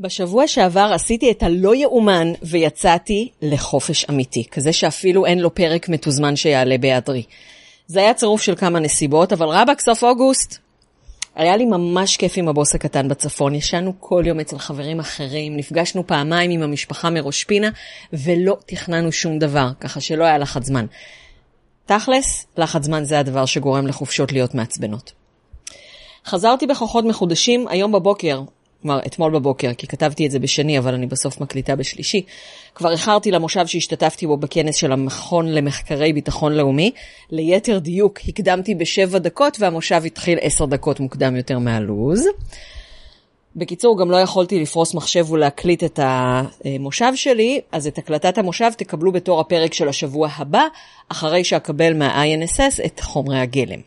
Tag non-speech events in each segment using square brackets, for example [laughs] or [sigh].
בשבוע שעבר עשיתי את הלא יאומן ויצאתי לחופש אמיתי, כזה שאפילו אין לו פרק מתוזמן שיעלה בהיעדרי. זה היה צירוף של כמה נסיבות, אבל רבאק סוף אוגוסט. היה לי ממש כיף עם הבוס הקטן בצפון, ישנו כל יום אצל חברים אחרים, נפגשנו פעמיים עם המשפחה מראש פינה, ולא תכננו שום דבר, ככה שלא היה לחץ זמן. תכלס, לחץ זמן זה הדבר שגורם לחופשות להיות מעצבנות. חזרתי בכוחות מחודשים היום בבוקר, כלומר, אתמול בבוקר, כי כתבתי את זה בשני, אבל אני בסוף מקליטה בשלישי. כבר איחרתי למושב שהשתתפתי בו בכנס של המכון למחקרי ביטחון לאומי. ליתר דיוק, הקדמתי בשבע דקות, והמושב התחיל עשר דקות מוקדם יותר מהלוז. בקיצור, גם לא יכולתי לפרוס מחשב ולהקליט את המושב שלי, אז את הקלטת המושב תקבלו בתור הפרק של השבוע הבא, אחרי שאקבל מה-INSS את חומרי הגלם.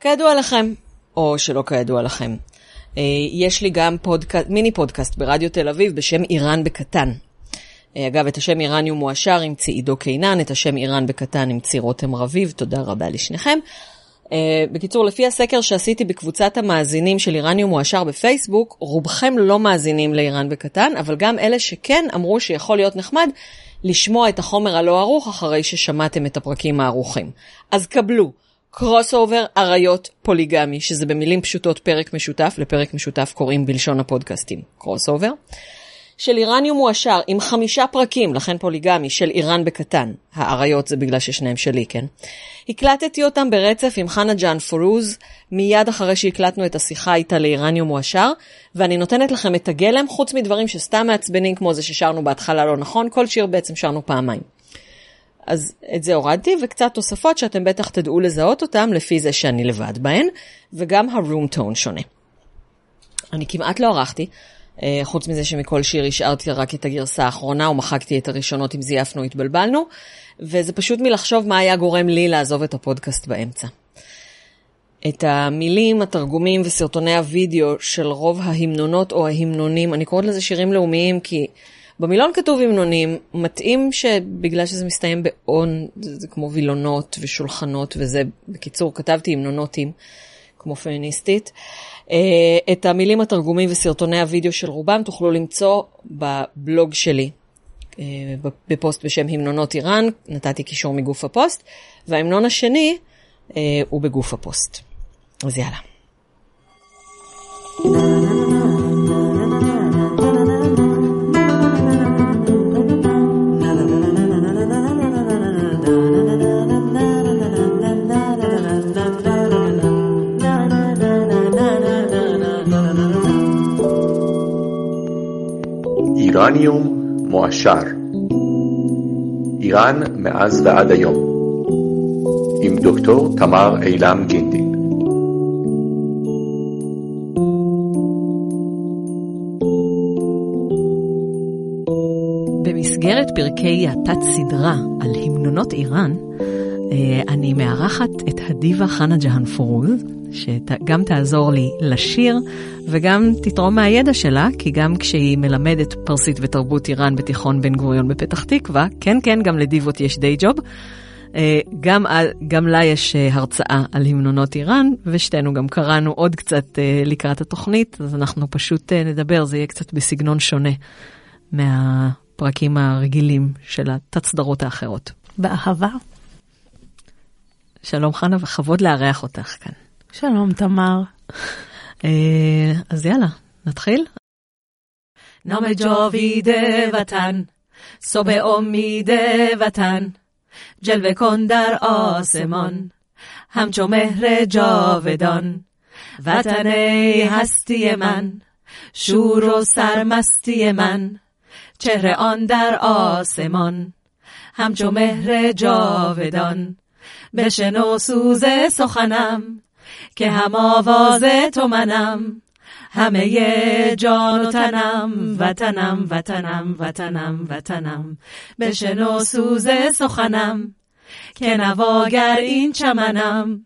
כידוע לכם, או שלא כידוע לכם, יש לי גם פודקאסט, מיני פודקאסט ברדיו תל אביב בשם איראן בקטן. אה, אגב, את השם איראניום מועשר המציא עידו קינן, את השם איראן בקטן המציא רותם רביב, תודה רבה לשניכם. Uh, בקיצור, לפי הסקר שעשיתי בקבוצת המאזינים של איראניום מועשר בפייסבוק, רובכם לא מאזינים לאיראן בקטן, אבל גם אלה שכן אמרו שיכול להיות נחמד לשמוע את החומר הלא ערוך אחרי ששמעתם את הפרקים הערוכים. אז קבלו. crossover, עריות, פוליגמי, שזה במילים פשוטות פרק משותף, לפרק משותף קוראים בלשון הפודקאסטים crossover. של איראניום מועשר עם חמישה פרקים, לכן פוליגמי, של איראן בקטן. העריות זה בגלל ששניהם שלי, כן? הקלטתי אותם ברצף עם חנה ג'האן פרוז, מיד אחרי שהקלטנו את השיחה איתה לאיראניום מועשר, ואני נותנת לכם את הגלם, חוץ מדברים שסתם מעצבנים כמו זה ששרנו בהתחלה לא נכון, כל שיר בעצם שרנו פעמיים. אז את זה הורדתי, וקצת תוספות שאתם בטח תדעו לזהות אותם לפי זה שאני לבד בהן, וגם הרום טון שונה. אני כמעט לא ערכתי, אה, חוץ מזה שמכל שיר השארתי רק את הגרסה האחרונה, ומחקתי את הראשונות אם זייפנו, התבלבלנו, וזה פשוט מלחשוב מה היה גורם לי לעזוב את הפודקאסט באמצע. את המילים, התרגומים וסרטוני הוידאו של רוב ההמנונות או ההמנונים, אני קוראת לזה שירים לאומיים כי במילון כתוב המנונים, מתאים שבגלל שזה מסתיים באון, זה, זה כמו וילונות ושולחנות וזה, בקיצור, כתבתי המנונותים, כמו פמיניסטית. אה, את המילים התרגומים וסרטוני הוידאו של רובם תוכלו למצוא בבלוג שלי, אה, בפוסט בשם המנונות איראן, נתתי קישור מגוף הפוסט, וההמנון השני אה, הוא בגוף הפוסט. אז יאללה. איראניום מועשר. איראן מאז ועד היום. עם דוקטור תמר אילם גינדין. במסגרת פרקי התת סדרה על המנונות איראן, אה, אני מארחת את הדיבה חנה ג'האן פורוז, שגם תעזור לי לשיר וגם תתרום מהידע שלה, כי גם כשהיא מלמדת פרסית ותרבות איראן בתיכון בן גוריון בפתח תקווה, כן, כן, גם לדיבות יש די ג'וב. אה, גם, גם לה יש אה, הרצאה על המנונות איראן, ושתינו גם קראנו עוד קצת אה, לקראת התוכנית, אז אנחנו פשוט נדבר, זה יהיה קצת בסגנון שונה מהפרקים הרגילים של התצדרות האחרות. באהבה. שלום חנה, וכבוד לארח אותך כאן. שלום, תמר. אה, אז יאללה, נתחיל? נאמר ג'ובי דה ותן, סובה אומי דה ותן, ג'ל וקונדר آسمان همچو مهر جاودان وطنه هستی من شور و سرمستی من چهره آن در آسمان همچو مهر جاودان بشنو سوز سخنم که هم آواز تو منم همه جان و تنم وطنم وطنم وطنم وطنم بشنو سوز سخنم که نواگر این چمنم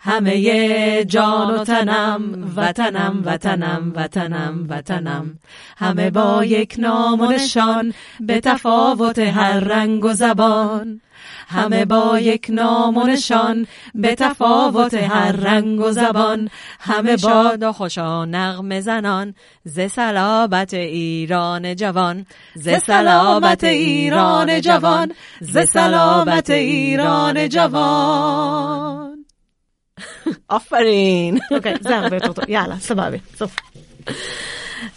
همه جان و تنم وطنم وطنم وطنم وطنم همه با یک نام و نشان به تفاوت هر رنگ و زبان. همه با یک نام و نشان به تفاوت هر رنگ و زبان همه شاد و خوش و نغمه زنان ز سلابت ایران جوان ز سلابت ایران جوان ز سلابت ایران جوان [laughs] آفرین. אוקיי, זה הרבה יותר טוב. יאללה, סבבה, סוף.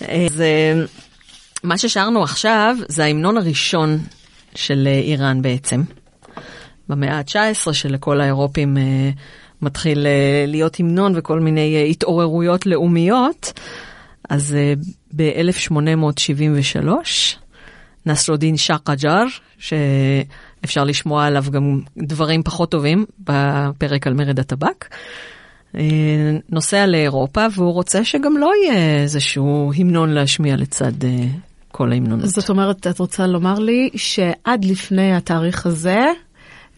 אז אה, מה ששרנו עכשיו זה ההמנון הראשון של אה, איראן בעצם. במאה ה-19 שלכל האירופים אה, מתחיל אה, להיות המנון וכל מיני אה, התעוררויות לאומיות. אז אה, ב-1873 נסרודין שאה קג'אר, שאפשר לשמוע עליו גם דברים פחות טובים בפרק על מרד הטבק, אה, נוסע לאירופה והוא רוצה שגם לא יהיה איזשהו המנון להשמיע לצד אה, כל ההמנונות. זאת אומרת, את רוצה לומר לי שעד לפני התאריך הזה,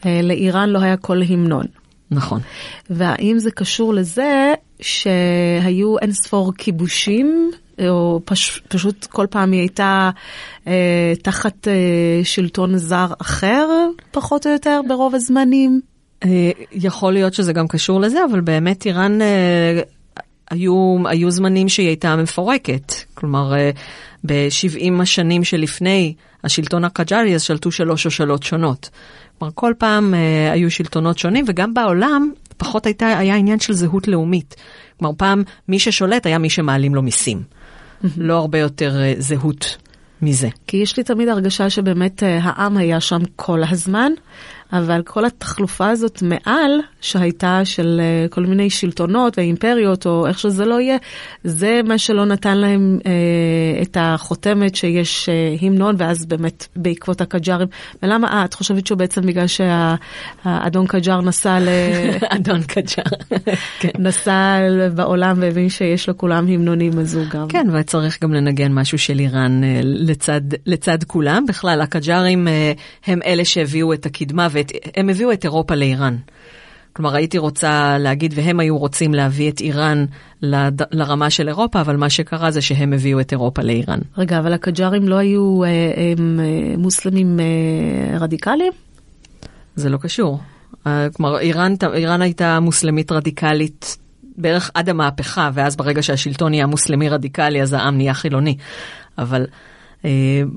לאיראן לא היה כל המנון. נכון. והאם זה קשור לזה שהיו אין ספור כיבושים, או פש, פשוט כל פעם היא הייתה אה, תחת אה, שלטון זר אחר, פחות או יותר, ברוב הזמנים? אה, יכול להיות שזה גם קשור לזה, אבל באמת איראן, אה, היו, היו זמנים שהיא הייתה מפורקת. כלומר, אה, ב-70 השנים שלפני השלטון הקג'ארי, אז שלטו שלוש שושלות שונות. כלומר, כל פעם אה, היו שלטונות שונים, וגם בעולם פחות הייתה, היה עניין של זהות לאומית. כלומר, פעם מי ששולט היה מי שמעלים לו מיסים. לא הרבה יותר אה, זהות מזה. כי יש לי תמיד הרגשה שבאמת אה, העם היה שם כל הזמן, אבל כל התחלופה הזאת מעל, שהייתה של אה, כל מיני שלטונות ואימפריות, או איך שזה לא יהיה, זה מה שלא נתן להם אה, את החותמת שיש אה, המנון, ואז באמת בעקבות הקג'ארים. ולמה, אה, את חושבת שהוא בעצם בגלל שהאדון קג'אר נסע ל... [laughs] אדון קג'אר. [laughs] כן. נסע בעולם והבין שיש לכולם המנונים, אז הוא גם... כן, וצריך גם לנגן משהו של איראן אה, לצד, לצד כולם. בכלל, הקג'ארים אה, הם אלה שהביאו את הקדמה, והם הביאו את אירופה לאיראן. כלומר, הייתי רוצה להגיד, והם היו רוצים להביא את איראן לד... לרמה של אירופה, אבל מה שקרה זה שהם הביאו את אירופה לאיראן. רגע, אבל הקג'ארים לא היו אה, הם, אה, מוסלמים אה, רדיקליים? זה לא קשור. אה, כלומר, איראן, איראן הייתה מוסלמית רדיקלית בערך עד המהפכה, ואז ברגע שהשלטון נהיה מוסלמי רדיקלי, אז העם נהיה חילוני. אבל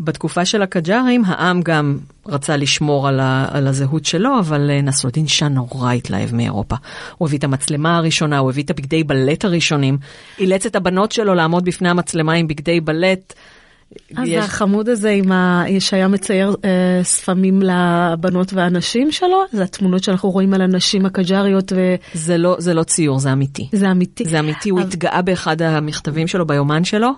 בתקופה של הקג'ארים, העם גם רצה לשמור על, ה, על הזהות שלו, אבל uh, נסרודין שאה נורא התלהב מאירופה. הוא הביא את המצלמה הראשונה, הוא הביא את הבגדי בלט הראשונים, אילץ את הבנות שלו לעמוד בפני המצלמה עם בגדי בלט. אז יש... החמוד הזה עם ה... שהיה מצייר אה, ספמים לבנות והנשים שלו, זה התמונות שאנחנו רואים על הנשים הקג'ריות ו... זה לא, זה לא ציור, זה אמיתי. זה אמיתי. זה אמיתי, הוא אבל... התגאה באחד המכתבים שלו ביומן שלו.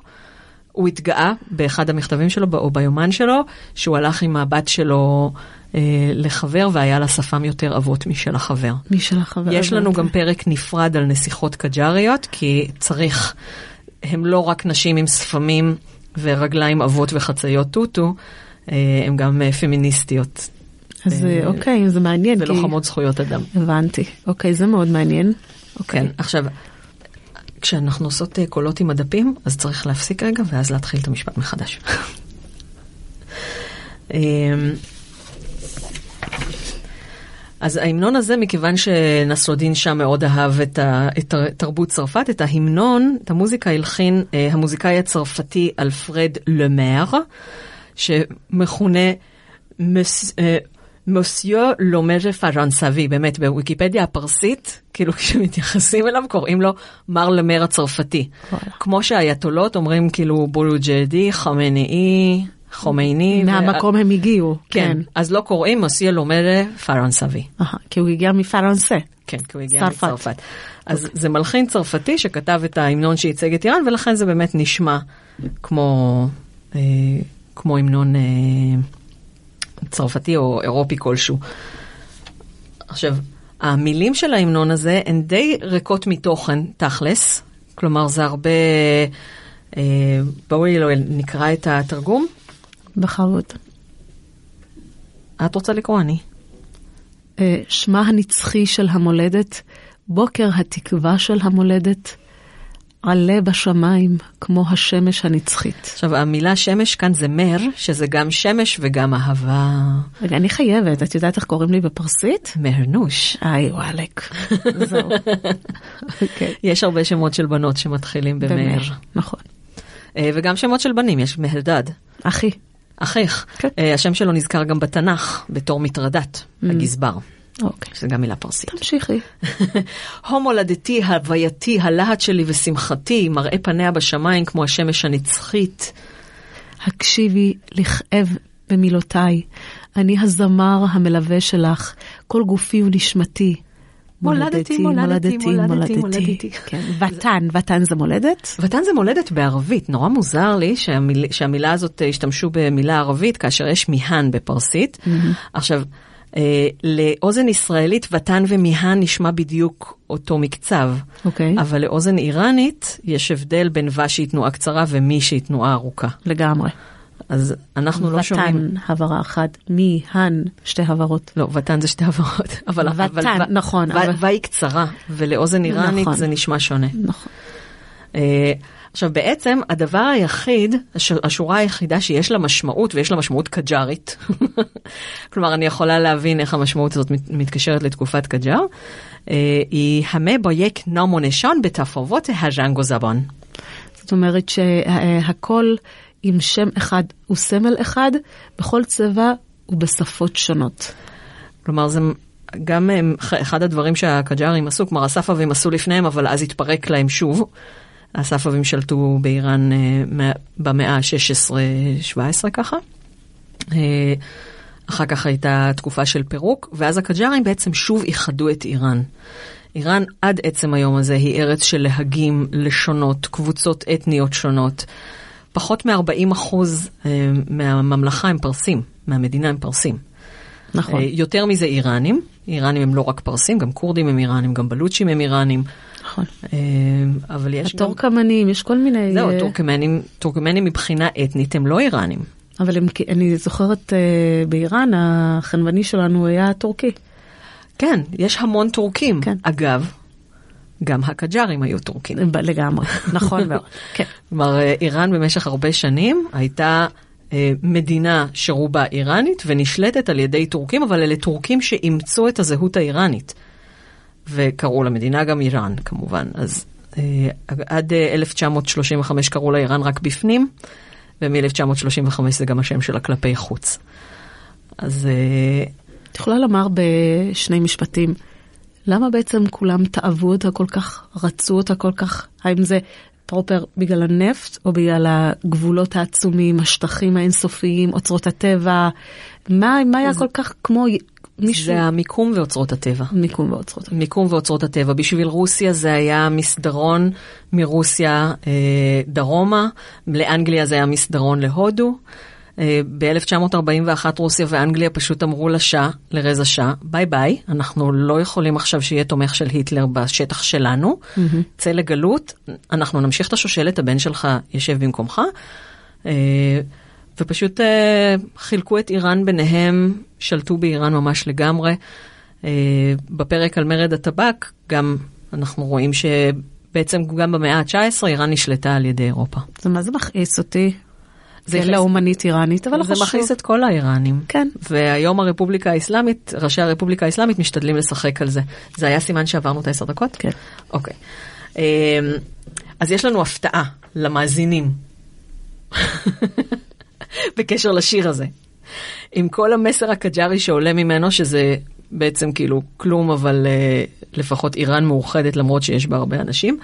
הוא התגאה באחד המכתבים שלו או ביומן שלו, שהוא הלך עם הבת שלו אה, לחבר והיה לה שפם יותר אבות משל החבר. משל החבר. יש לנו גם פרק נפרד על נסיכות קג'ריות, כי צריך, הם לא רק נשים עם שפמים. ורגליים עבות וחציות טוטו, הן גם פמיניסטיות. אז אוקיי, זה מעניין. ולוחמות זכויות אדם. הבנתי. אוקיי, זה מאוד מעניין. כן, עכשיו, כשאנחנו עושות קולות עם הדפים, אז צריך להפסיק רגע ואז להתחיל את המשפט מחדש. [laughs] אז ההמנון הזה, מכיוון שנסרודין שם מאוד אהב את, ה, את תרבות צרפת, את ההמנון, את המוזיקה הלחין אה, המוזיקאי הצרפתי אלפרד למר, שמכונה אה, מוסיו לומר פרנסבי, באמת, בוויקיפדיה הפרסית, כאילו [laughs] כשמתייחסים אליו קוראים לו מר למר הצרפתי. כמו שהאייתולות אומרים כאילו בולוג'די, חמנאי, חומייני. מהמקום ו... הם הגיעו. כן, כן. אז לא קוראים מוסיה לומדה פרנסבי. כי הוא הגיע מפרנסה. כן, כי הוא הגיע מצרפת. אז זה מלחין צרפתי שכתב את ההמנון שייצג את איראן, ולכן זה באמת נשמע כמו, אה, כמו המנון אה, צרפתי או אירופי כלשהו. עכשיו, המילים של ההמנון הזה הן די ריקות מתוכן, תכלס. כלומר, זה הרבה... אה, בואי נקרא את התרגום. בכבוד. את רוצה לקרוא אני? אה, שמה הנצחי של המולדת, בוקר התקווה של המולדת, עלה בשמיים כמו השמש הנצחית. עכשיו, המילה שמש כאן זה מר, שזה גם שמש וגם אהבה. רגע, אני חייבת, את יודעת איך קוראים לי בפרסית? מהרנוש. היי, וואלק. [laughs] זהו. אוקיי. יש הרבה שמות של בנות שמתחילים במהר. במר, נכון. אה, וגם שמות של בנים, יש מהרדד. אחי. אחיך. כן. אה, השם שלו נזכר גם בתנ"ך בתור מטרדת, הגזבר. אוקיי. שזה גם מילה פרסית. תמשיכי. [laughs] הו מולדתי, הווייתי, הלהט שלי ושמחתי, מראה פניה בשמיים כמו השמש הנצחית. הקשיבי לכאב במילותיי, אני הזמר המלווה שלך, כל גופי ונשמתי. מולדתי, מולדתי, מולדתי, מולדתי. כן, ותן, ותן זה מולדת? ותן זה מולדת בערבית, נורא מוזר לי שהמיל, שהמילה הזאת השתמשו במילה ערבית כאשר יש מיהן בפרסית. עכשיו, לאוזן ישראלית ותן ומיהן נשמע בדיוק אותו מקצב, אוקיי, אבל לאוזן איראנית יש הבדל בין ו שהיא תנועה קצרה ומי שהיא תנועה ארוכה. לגמרי. אז אנחנו לא שומעים... ותן, הבהרה אחת, מיהן, שתי הבהרות. לא, ותן זה שתי הברות. [laughs] אבל, ותן, אבל, נכון, ו- אבל- ו היא קצרה, ולאוזן איראנית נכון. זה נשמע שונה. נכון. אה, עכשיו בעצם הדבר היחיד, הש- השורה היחידה שיש לה משמעות, ויש לה משמעות קג'ארית, [laughs] כלומר אני יכולה להבין איך המשמעות הזאת מת- מתקשרת לתקופת קג'אר, אה, היא המי בויק נומו נשון בתפאבות הז'אנגו זבון. זאת אומרת שהכל עם שם אחד וסמל אחד, בכל צבע ובשפות שונות. כלומר זה גם אה, אחד הדברים שהקג'ארים עשו, כלומר הספאבים עשו לפניהם, אבל אז התפרק להם שוב. הספאבים שלטו באיראן אה, במאה ה-16-17 ככה. אה, אחר כך הייתה תקופה של פירוק, ואז הקג'ארים בעצם שוב איחדו את איראן. איראן עד עצם היום הזה היא ארץ של להגים, לשונות, קבוצות אתניות שונות. פחות מ-40 אחוז אה, מהממלכה הם פרסים, מהמדינה הם פרסים. נכון. אה, יותר מזה איראנים, איראנים הם לא רק פרסים, גם כורדים הם איראנים, גם בלוצ'ים הם איראנים, נכון. אה, אבל יש גם... הטורקמנים, יש כל מיני... זהו, אה, טורקמנים, טורקמנים מבחינה אתנית הם לא איראנים. אבל הם, אני זוכרת אה, באיראן, החנווני שלנו היה טורקי. כן, יש המון טורקים. כן. אגב, גם הקג'ארים היו טורקים. לגמרי, נכון מאוד. [laughs] כן. כלומר, איראן במשך הרבה שנים הייתה מדינה שרובה איראנית ונשלטת על ידי טורקים, אבל אלה טורקים שאימצו את הזהות האיראנית. וקראו למדינה גם איראן, כמובן. אז אה, עד אה, 1935 קראו לה איראן רק בפנים, ומ-1935 זה גם השם שלה כלפי חוץ. אז אה, את יכולה לומר בשני משפטים, למה בעצם כולם תאהבו אותה כל כך, רצו אותה כל כך? האם זה פרופר בגלל הנפט, או בגלל הגבולות העצומים, השטחים האינסופיים, אוצרות הטבע? מה, מה היה כל כך כמו מישהו... זה המיקום ואוצרות הטבע. מיקום ואוצרות הטבע. מיקום ואוצרות הטבע. בשביל רוסיה זה היה מסדרון מרוסיה אה, דרומה, לאנגליה זה היה מסדרון להודו. אה, ב-1941 רוסיה ואנגליה פשוט אמרו לשאה, לרזה שאה, ביי ביי, אנחנו לא יכולים עכשיו שיהיה תומך של היטלר בשטח שלנו, צא לגלות, אנחנו נמשיך את השושלת, הבן שלך יושב במקומך. אה, ופשוט אה, חילקו את איראן ביניהם, שלטו באיראן ממש לגמרי. בפרק על מרד הטבק, גם אנחנו רואים שבעצם גם במאה ה-19 איראן נשלטה על ידי אירופה. זה מה זה מכעיס אותי? זה זה מכעיס- לאומנית איראנית, אבל לא זה חשוב. מכעיס את כל האיראנים. כן. והיום הרפובליקה האסלאמית, ראשי הרפובליקה האסלאמית משתדלים לשחק על זה. זה היה סימן שעברנו את העשר דקות? כן. אוקיי. אמ, אז יש לנו הפתעה למאזינים [laughs] בקשר לשיר הזה. עם כל המסר הקג'ארי שעולה ממנו, שזה בעצם כאילו כלום, אבל uh, לפחות איראן מאוחדת למרות שיש בה הרבה אנשים,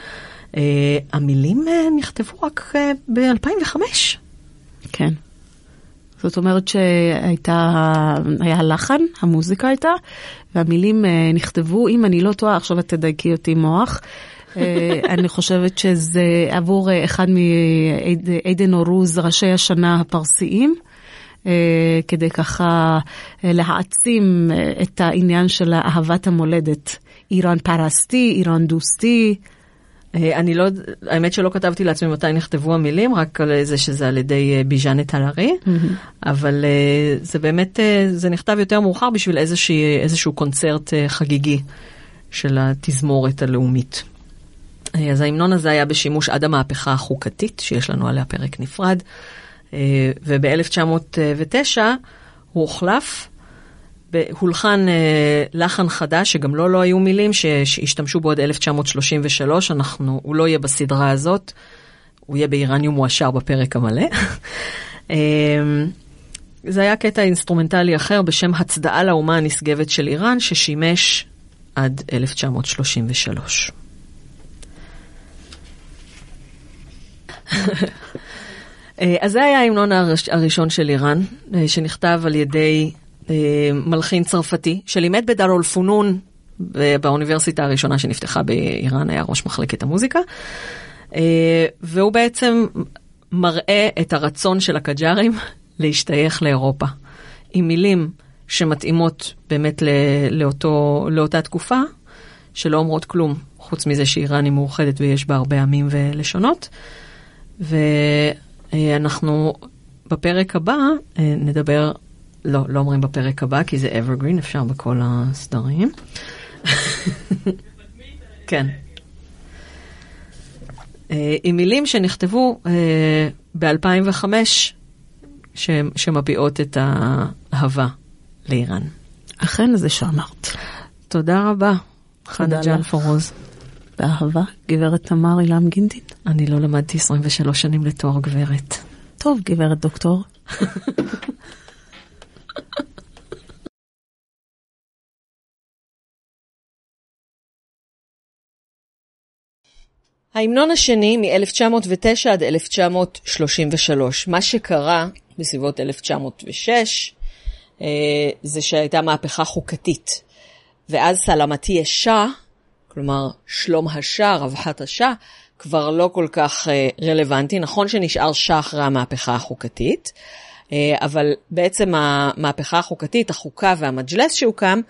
uh, המילים uh, נכתבו רק uh, ב-2005. כן. זאת אומרת שהייתה, היה הלחן, המוזיקה הייתה, והמילים אה, נכתבו, אם אני לא טועה, עכשיו את תדייקי אותי מוח, אה, [laughs] אני חושבת שזה עבור אה, אחד מעדן אורוז, ראשי השנה הפרסיים. כדי ככה להעצים את העניין של אהבת המולדת. איראן פרסטי, איראן דוסטי. אה, אני לא, האמת שלא כתבתי לעצמי מתי נכתבו המילים, רק על זה שזה על ידי אה, ביז'אן טלארי, אבל אה, זה באמת, זה נכתב יותר מאוחר בשביל איזושהי, איזשהו קונצרט חגיגי של התזמורת הלאומית. אז ההמנון הזה היה בשימוש עד המהפכה החוקתית, שיש לנו עליה פרק נפרד, וב-1909 הוא הוחלף, הולחן לחן חדש, שגם לו לא היו מילים, שהשתמשו בו עד 1933, אנחנו, הוא לא יהיה בסדרה הזאת, הוא יהיה באיראניום מועשר בפרק המלא. [laughs] זה היה קטע אינסטרומנטלי אחר בשם הצדעה לאומה הנשגבת של איראן, ששימש עד 1933. [laughs] אז זה היה ההמנון הראשון של איראן, שנכתב על ידי מלחין צרפתי, שלימד בדארול פונון, באוניברסיטה הראשונה שנפתחה באיראן, היה ראש מחלקת המוזיקה, והוא בעצם מראה את הרצון של הקג'ארים [laughs] להשתייך לאירופה, עם מילים שמתאימות באמת לאותו, לאותה תקופה, שלא אומרות כלום, חוץ מזה שאיראן היא מאוחדת ויש בה הרבה עמים ולשונות. ואנחנו בפרק הבא נדבר, לא, לא אומרים בפרק הבא, כי זה evergreen, אפשר בכל הסדרים. כן. עם מילים שנכתבו ב-2005, שמביעות את האהבה לאיראן. אכן זה שאמרת. תודה רבה, חנה ג'אן פורוז. באהבה, גברת תמר אילם גינדין. אני לא למדתי 23 שנים לתואר גברת. טוב, גברת דוקטור. [laughs] ההמנון השני מ-1909 עד 1933. מה שקרה בסביבות 1906 זה שהייתה מהפכה חוקתית. ואז סלמתי ישה, כלומר שלום השאה, רווחת השאה, כבר לא כל כך רלוונטי. נכון שנשאר שאה אחרי המהפכה החוקתית, אבל בעצם המהפכה החוקתית, החוקה והמג'לס שהוקם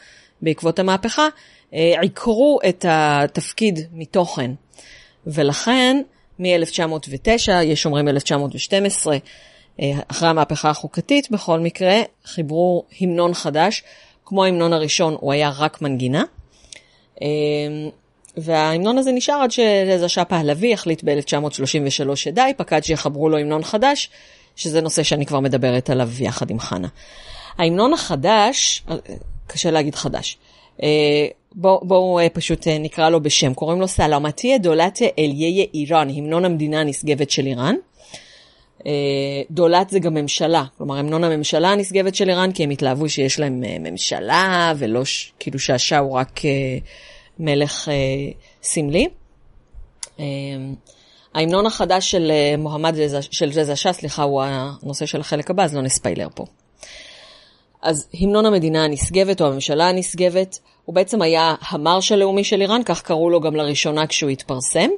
בעקבות המהפכה, עיקרו את התפקיד מתוכן. ולכן, מ-1909, יש אומרים 1912, אחרי המהפכה החוקתית, בכל מקרה, חיברו המנון חדש. כמו ההמנון הראשון, הוא היה רק מנגינה. וההמנון הזה נשאר עד שרזה שאה פהלוי החליט ב-1933 שדי, פקד שיחברו לו המנון חדש, שזה נושא שאני כבר מדברת עליו יחד עם חנה. ההמנון החדש, קשה להגיד חדש, בואו בוא, פשוט נקרא לו בשם, קוראים לו סלמתי דולת אלייה איראן, המנון המדינה הנשגבת של איראן. דולת זה גם ממשלה, כלומר המנון הממשלה הנשגבת של איראן, כי הם התלהבו שיש להם ממשלה, ולא ש... כאילו שהשאה הוא רק מלך סמלי. ההמנון החדש של מוחמד, של רזה שאה, סליחה, הוא הנושא של החלק הבא, אז לא נספיילר פה. אז המנון המדינה הנשגבת, או הממשלה הנשגבת, הוא בעצם היה המרש הלאומי של איראן, כך קראו לו גם לראשונה כשהוא התפרסם.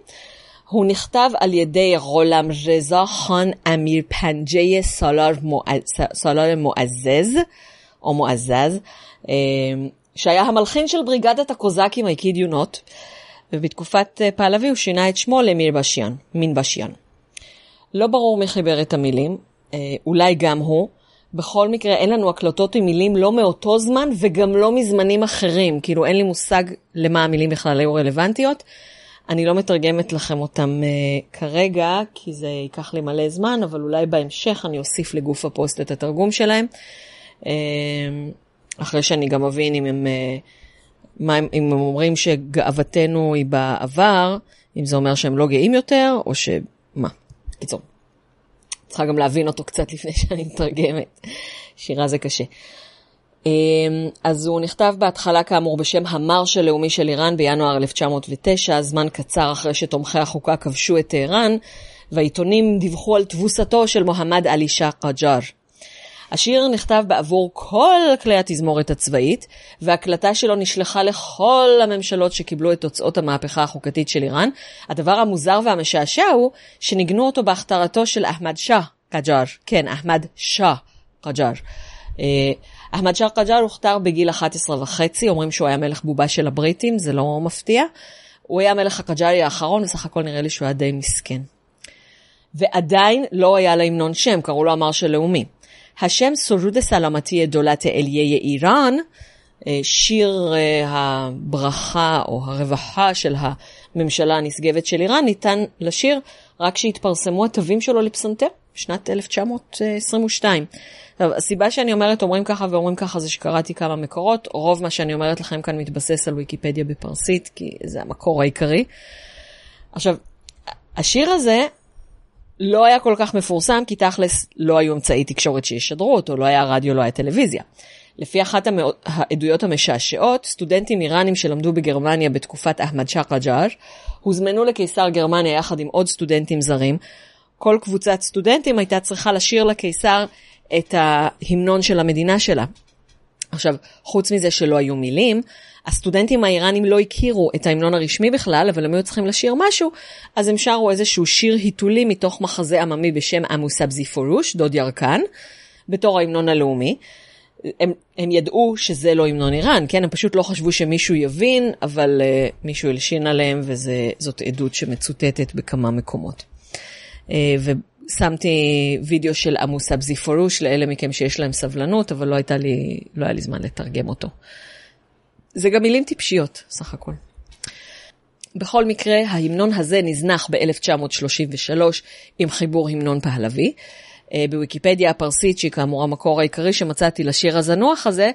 הוא נכתב על ידי רולם רזה חאן אמיר פנג'י סולר מועזז, או מועזז, שהיה המלחין של בריגדת הקוזקים היקידיונות, ובתקופת פהלוי הוא שינה את שמו למיר בשיאן, מין בשיאן. לא ברור מי חיבר את המילים, אולי גם הוא. בכל מקרה, אין לנו הקלטות עם מילים לא מאותו זמן וגם לא מזמנים אחרים. כאילו, אין לי מושג למה המילים בכלל היו רלוונטיות. אני לא מתרגמת לכם אותם uh, כרגע, כי זה ייקח לי מלא זמן, אבל אולי בהמשך אני אוסיף לגוף הפוסט את התרגום שלהם. Uh, אחרי שאני גם אבין אם הם, uh, מה, אם הם אומרים שגאוותנו היא בעבר, אם זה אומר שהם לא גאים יותר, או שמה. קיצור. צריכה גם להבין אותו קצת לפני שאני מתרגמת. שירה זה קשה. אז הוא נכתב בהתחלה כאמור בשם המרש הלאומי של איראן בינואר 1909, זמן קצר אחרי שתומכי החוקה כבשו את טהרן, והעיתונים דיווחו על תבוסתו של מוחמד עלי שאה קג'אר. השיר נכתב בעבור כל כלי התזמורת הצבאית, והקלטה שלו נשלחה לכל הממשלות שקיבלו את תוצאות המהפכה החוקתית של איראן. הדבר המוזר והמשעשע הוא שניגנו אותו בהכתרתו של אחמד שאה קג'אר. כן, אחמד שאה קג'אר. אחמד שאה קג'אר הוכתר בגיל 11 וחצי, אומרים שהוא היה מלך בובה של הבריטים, זה לא מפתיע. הוא היה מלך הקג'ארי האחרון, וסך הכל נראה לי שהוא היה די מסכן. ועדיין לא היה להמנון שם, קראו לו המרש הלאומי. השם סורוד סלמתי דולת אליה איראן, אה, שיר אה, הברכה או הרווחה של הממשלה הנשגבת של איראן ניתן לשיר רק כשהתפרסמו התווים שלו לפסנתר, בשנת 1922. עכשיו, הסיבה שאני אומרת אומרים ככה ואומרים ככה זה שקראתי כמה מקורות, רוב מה שאני אומרת לכם כאן מתבסס על ויקיפדיה בפרסית, כי זה המקור העיקרי. עכשיו, השיר הזה לא היה כל כך מפורסם, כי תכלס לא היו אמצעי תקשורת שישדרו אותו, לא היה רדיו, לא היה טלוויזיה. לפי אחת העדויות המשעשעות, סטודנטים איראנים שלמדו בגרמניה בתקופת אחמד שקרג'אר, הוזמנו לקיסר גרמניה יחד עם עוד סטודנטים זרים. כל קבוצת סטודנטים הייתה צריכה לשיר לקיסר את ההמנון של המדינה שלה. עכשיו, חוץ מזה שלא היו מילים, הסטודנטים האיראנים לא הכירו את ההמנון הרשמי בכלל, אבל הם היו צריכים לשיר משהו, אז הם שרו איזשהו שיר היתולי מתוך מחזה עממי בשם עמוסבזי פורוש, דוד ירקן, בתור ההמנון הלאומי. הם, הם ידעו שזה לא המנון איראן, כן? הם פשוט לא חשבו שמישהו יבין, אבל uh, מישהו הלשין עליהם, וזאת עדות שמצוטטת בכמה מקומות. Uh, ושמתי וידאו של עמוס אבזי פורוש לאלה מכם שיש להם סבלנות, אבל לא, לי, לא היה לי זמן לתרגם אותו. זה גם מילים טיפשיות, סך הכל. בכל מקרה, ההמנון הזה נזנח ב-1933 עם חיבור המנון פהלוי. אה, בוויקיפדיה הפרסית, שהיא כאמור המקור העיקרי שמצאתי לשיר הזנוח הזה,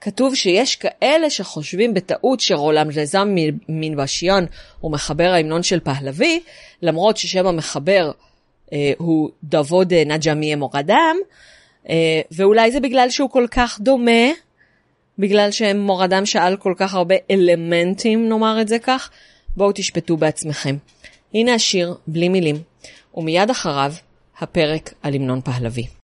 כתוב שיש כאלה שחושבים בטעות שרולם ז'זם מנבשיון הוא מחבר ההמנון של פהלוי, למרות ששם המחבר אה, הוא דבוד נג'מי מורדם, אה, ואולי זה בגלל שהוא כל כך דומה, בגלל שמורדם שאל כל כך הרבה אלמנטים, נאמר את זה כך, בואו תשפטו בעצמכם. הנה השיר, בלי מילים, ומיד אחריו הפרק על המנון פהלוי.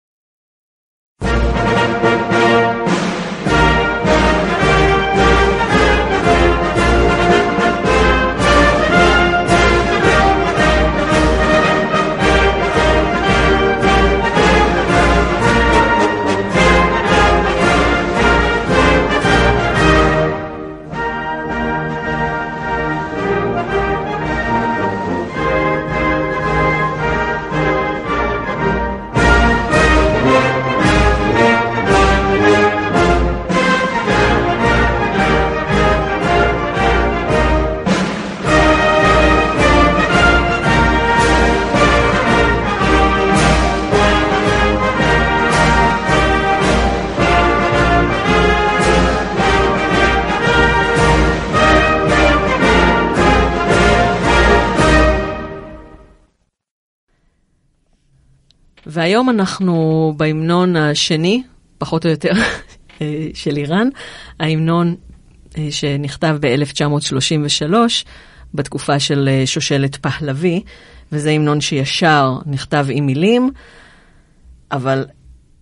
והיום אנחנו בהמנון השני, פחות או יותר, [laughs] אה, של איראן, ההמנון אה, שנכתב ב-1933, בתקופה של אה, שושלת פהלוי, וזה המנון שישר נכתב עם מילים, אבל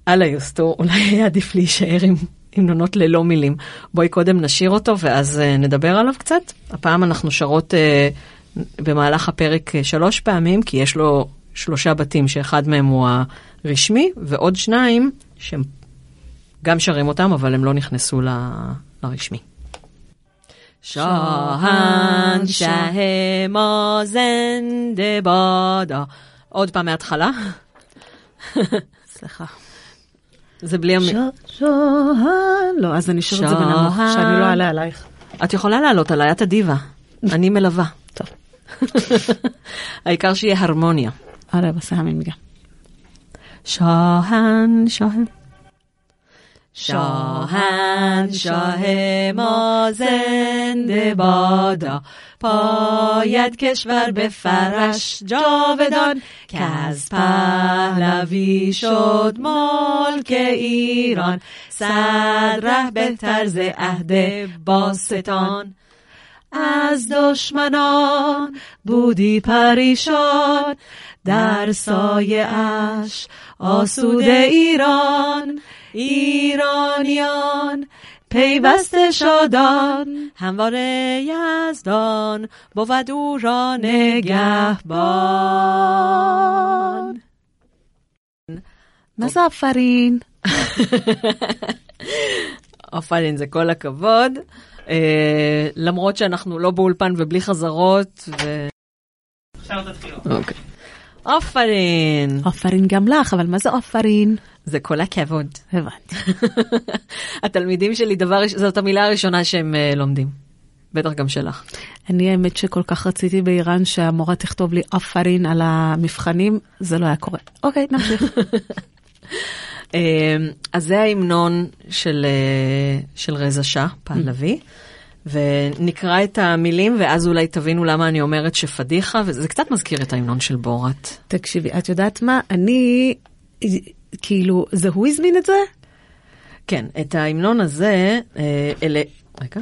אללה יוסטו, [laughs] אולי היה עדיף להישאר עם המנונות ללא מילים. בואי קודם נשאיר אותו ואז נדבר עליו קצת. הפעם אנחנו שרות במהלך הפרק שלוש פעמים, כי יש לו שלושה בתים שאחד מהם הוא הרשמי, ועוד שניים שהם גם שרים אותם, אבל הם לא נכנסו ל... לרשמי. שהן שה מאזן דבאדה. עוד פעם מההתחלה. סליחה. זה בלי המ... שהן... לא, אז אני אשאיר את זה בנמוך, שאני לא אעלה עלייך. את יכולה לעלות עליי, את אדיבה. אני מלווה. טוב. [laughs] העיקר שיהיה הרמוניה. آره واسه همین میگم. شاهن شاه شاهن شاه ما زنده بادا. پاید کشور به فرش جاودان که از پهلوی شد ملک ایران. صد ره به طرز عهد باستان. از دشمنان بودی پریشان. در سایه اش آسود ایران ایرانیان پیوسته شادان هموار یزدان بود او را نگهبان מה זה אפרין? [laughs] אפרין זה כל הכבוד, למרות שאנחנו לא באולפן ובלי חזרות. ו... עכשיו תתחילו. אוקיי. עופרין. עופרין גם לך, אבל מה זה עופרין? זה כל הכבוד. הבנתי. [laughs] התלמידים שלי, דבר, זאת המילה הראשונה שהם אה, לומדים. בטח גם שלך. אני האמת שכל כך רציתי באיראן שהמורה תכתוב לי עפרין על המבחנים, זה לא היה קורה. אוקיי, נמשיך. [laughs] אה, אז זה ההמנון של, אה, של רזה שאה, פהלוי, ונקרא את המילים ואז אולי תבינו למה אני אומרת שפדיחה, וזה קצת מזכיר את ההמנון של בורת. תקשיבי, את יודעת מה? אני, כאילו, זה הוא הזמין את זה? כן, את ההמנון הזה, אה, אלה, רגע.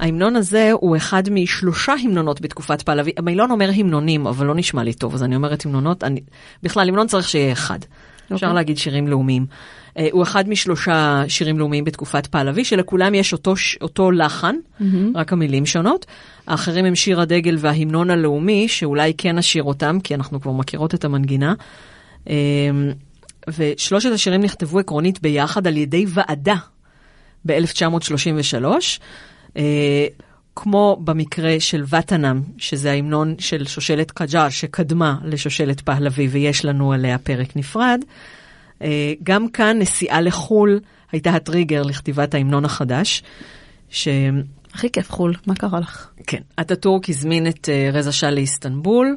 ההמנון הזה הוא אחד משלושה המנונות בתקופת פהלוי. המילון אומר המנונים, אבל לא נשמע לי טוב, אז אני אומרת המנונות. אני, בכלל, המנון צריך שיהיה אחד. אפשר אוקיי. להגיד שירים לאומיים. אה, הוא אחד משלושה שירים לאומיים בתקופת פהלוי, שלכולם יש אותו, אותו לחן, רק המילים שונות. האחרים הם שיר הדגל וההמנון הלאומי, שאולי כן נשיר אותם, כי אנחנו כבר מכירות את המנגינה. אה, ושלושת השירים נכתבו עקרונית ביחד על ידי ועדה ב-1933, אה, כמו במקרה של וטנאם, שזה ההמנון של שושלת קג'אר שקדמה לשושלת פהלוי ויש לנו עליה פרק נפרד. אה, גם כאן נסיעה לחו"ל הייתה הטריגר לכתיבת ההמנון החדש, שכן, הכי כיף חו"ל, מה קרה לך? אטאטורק הזמין את אה, רזה שאה לאיסטנבול,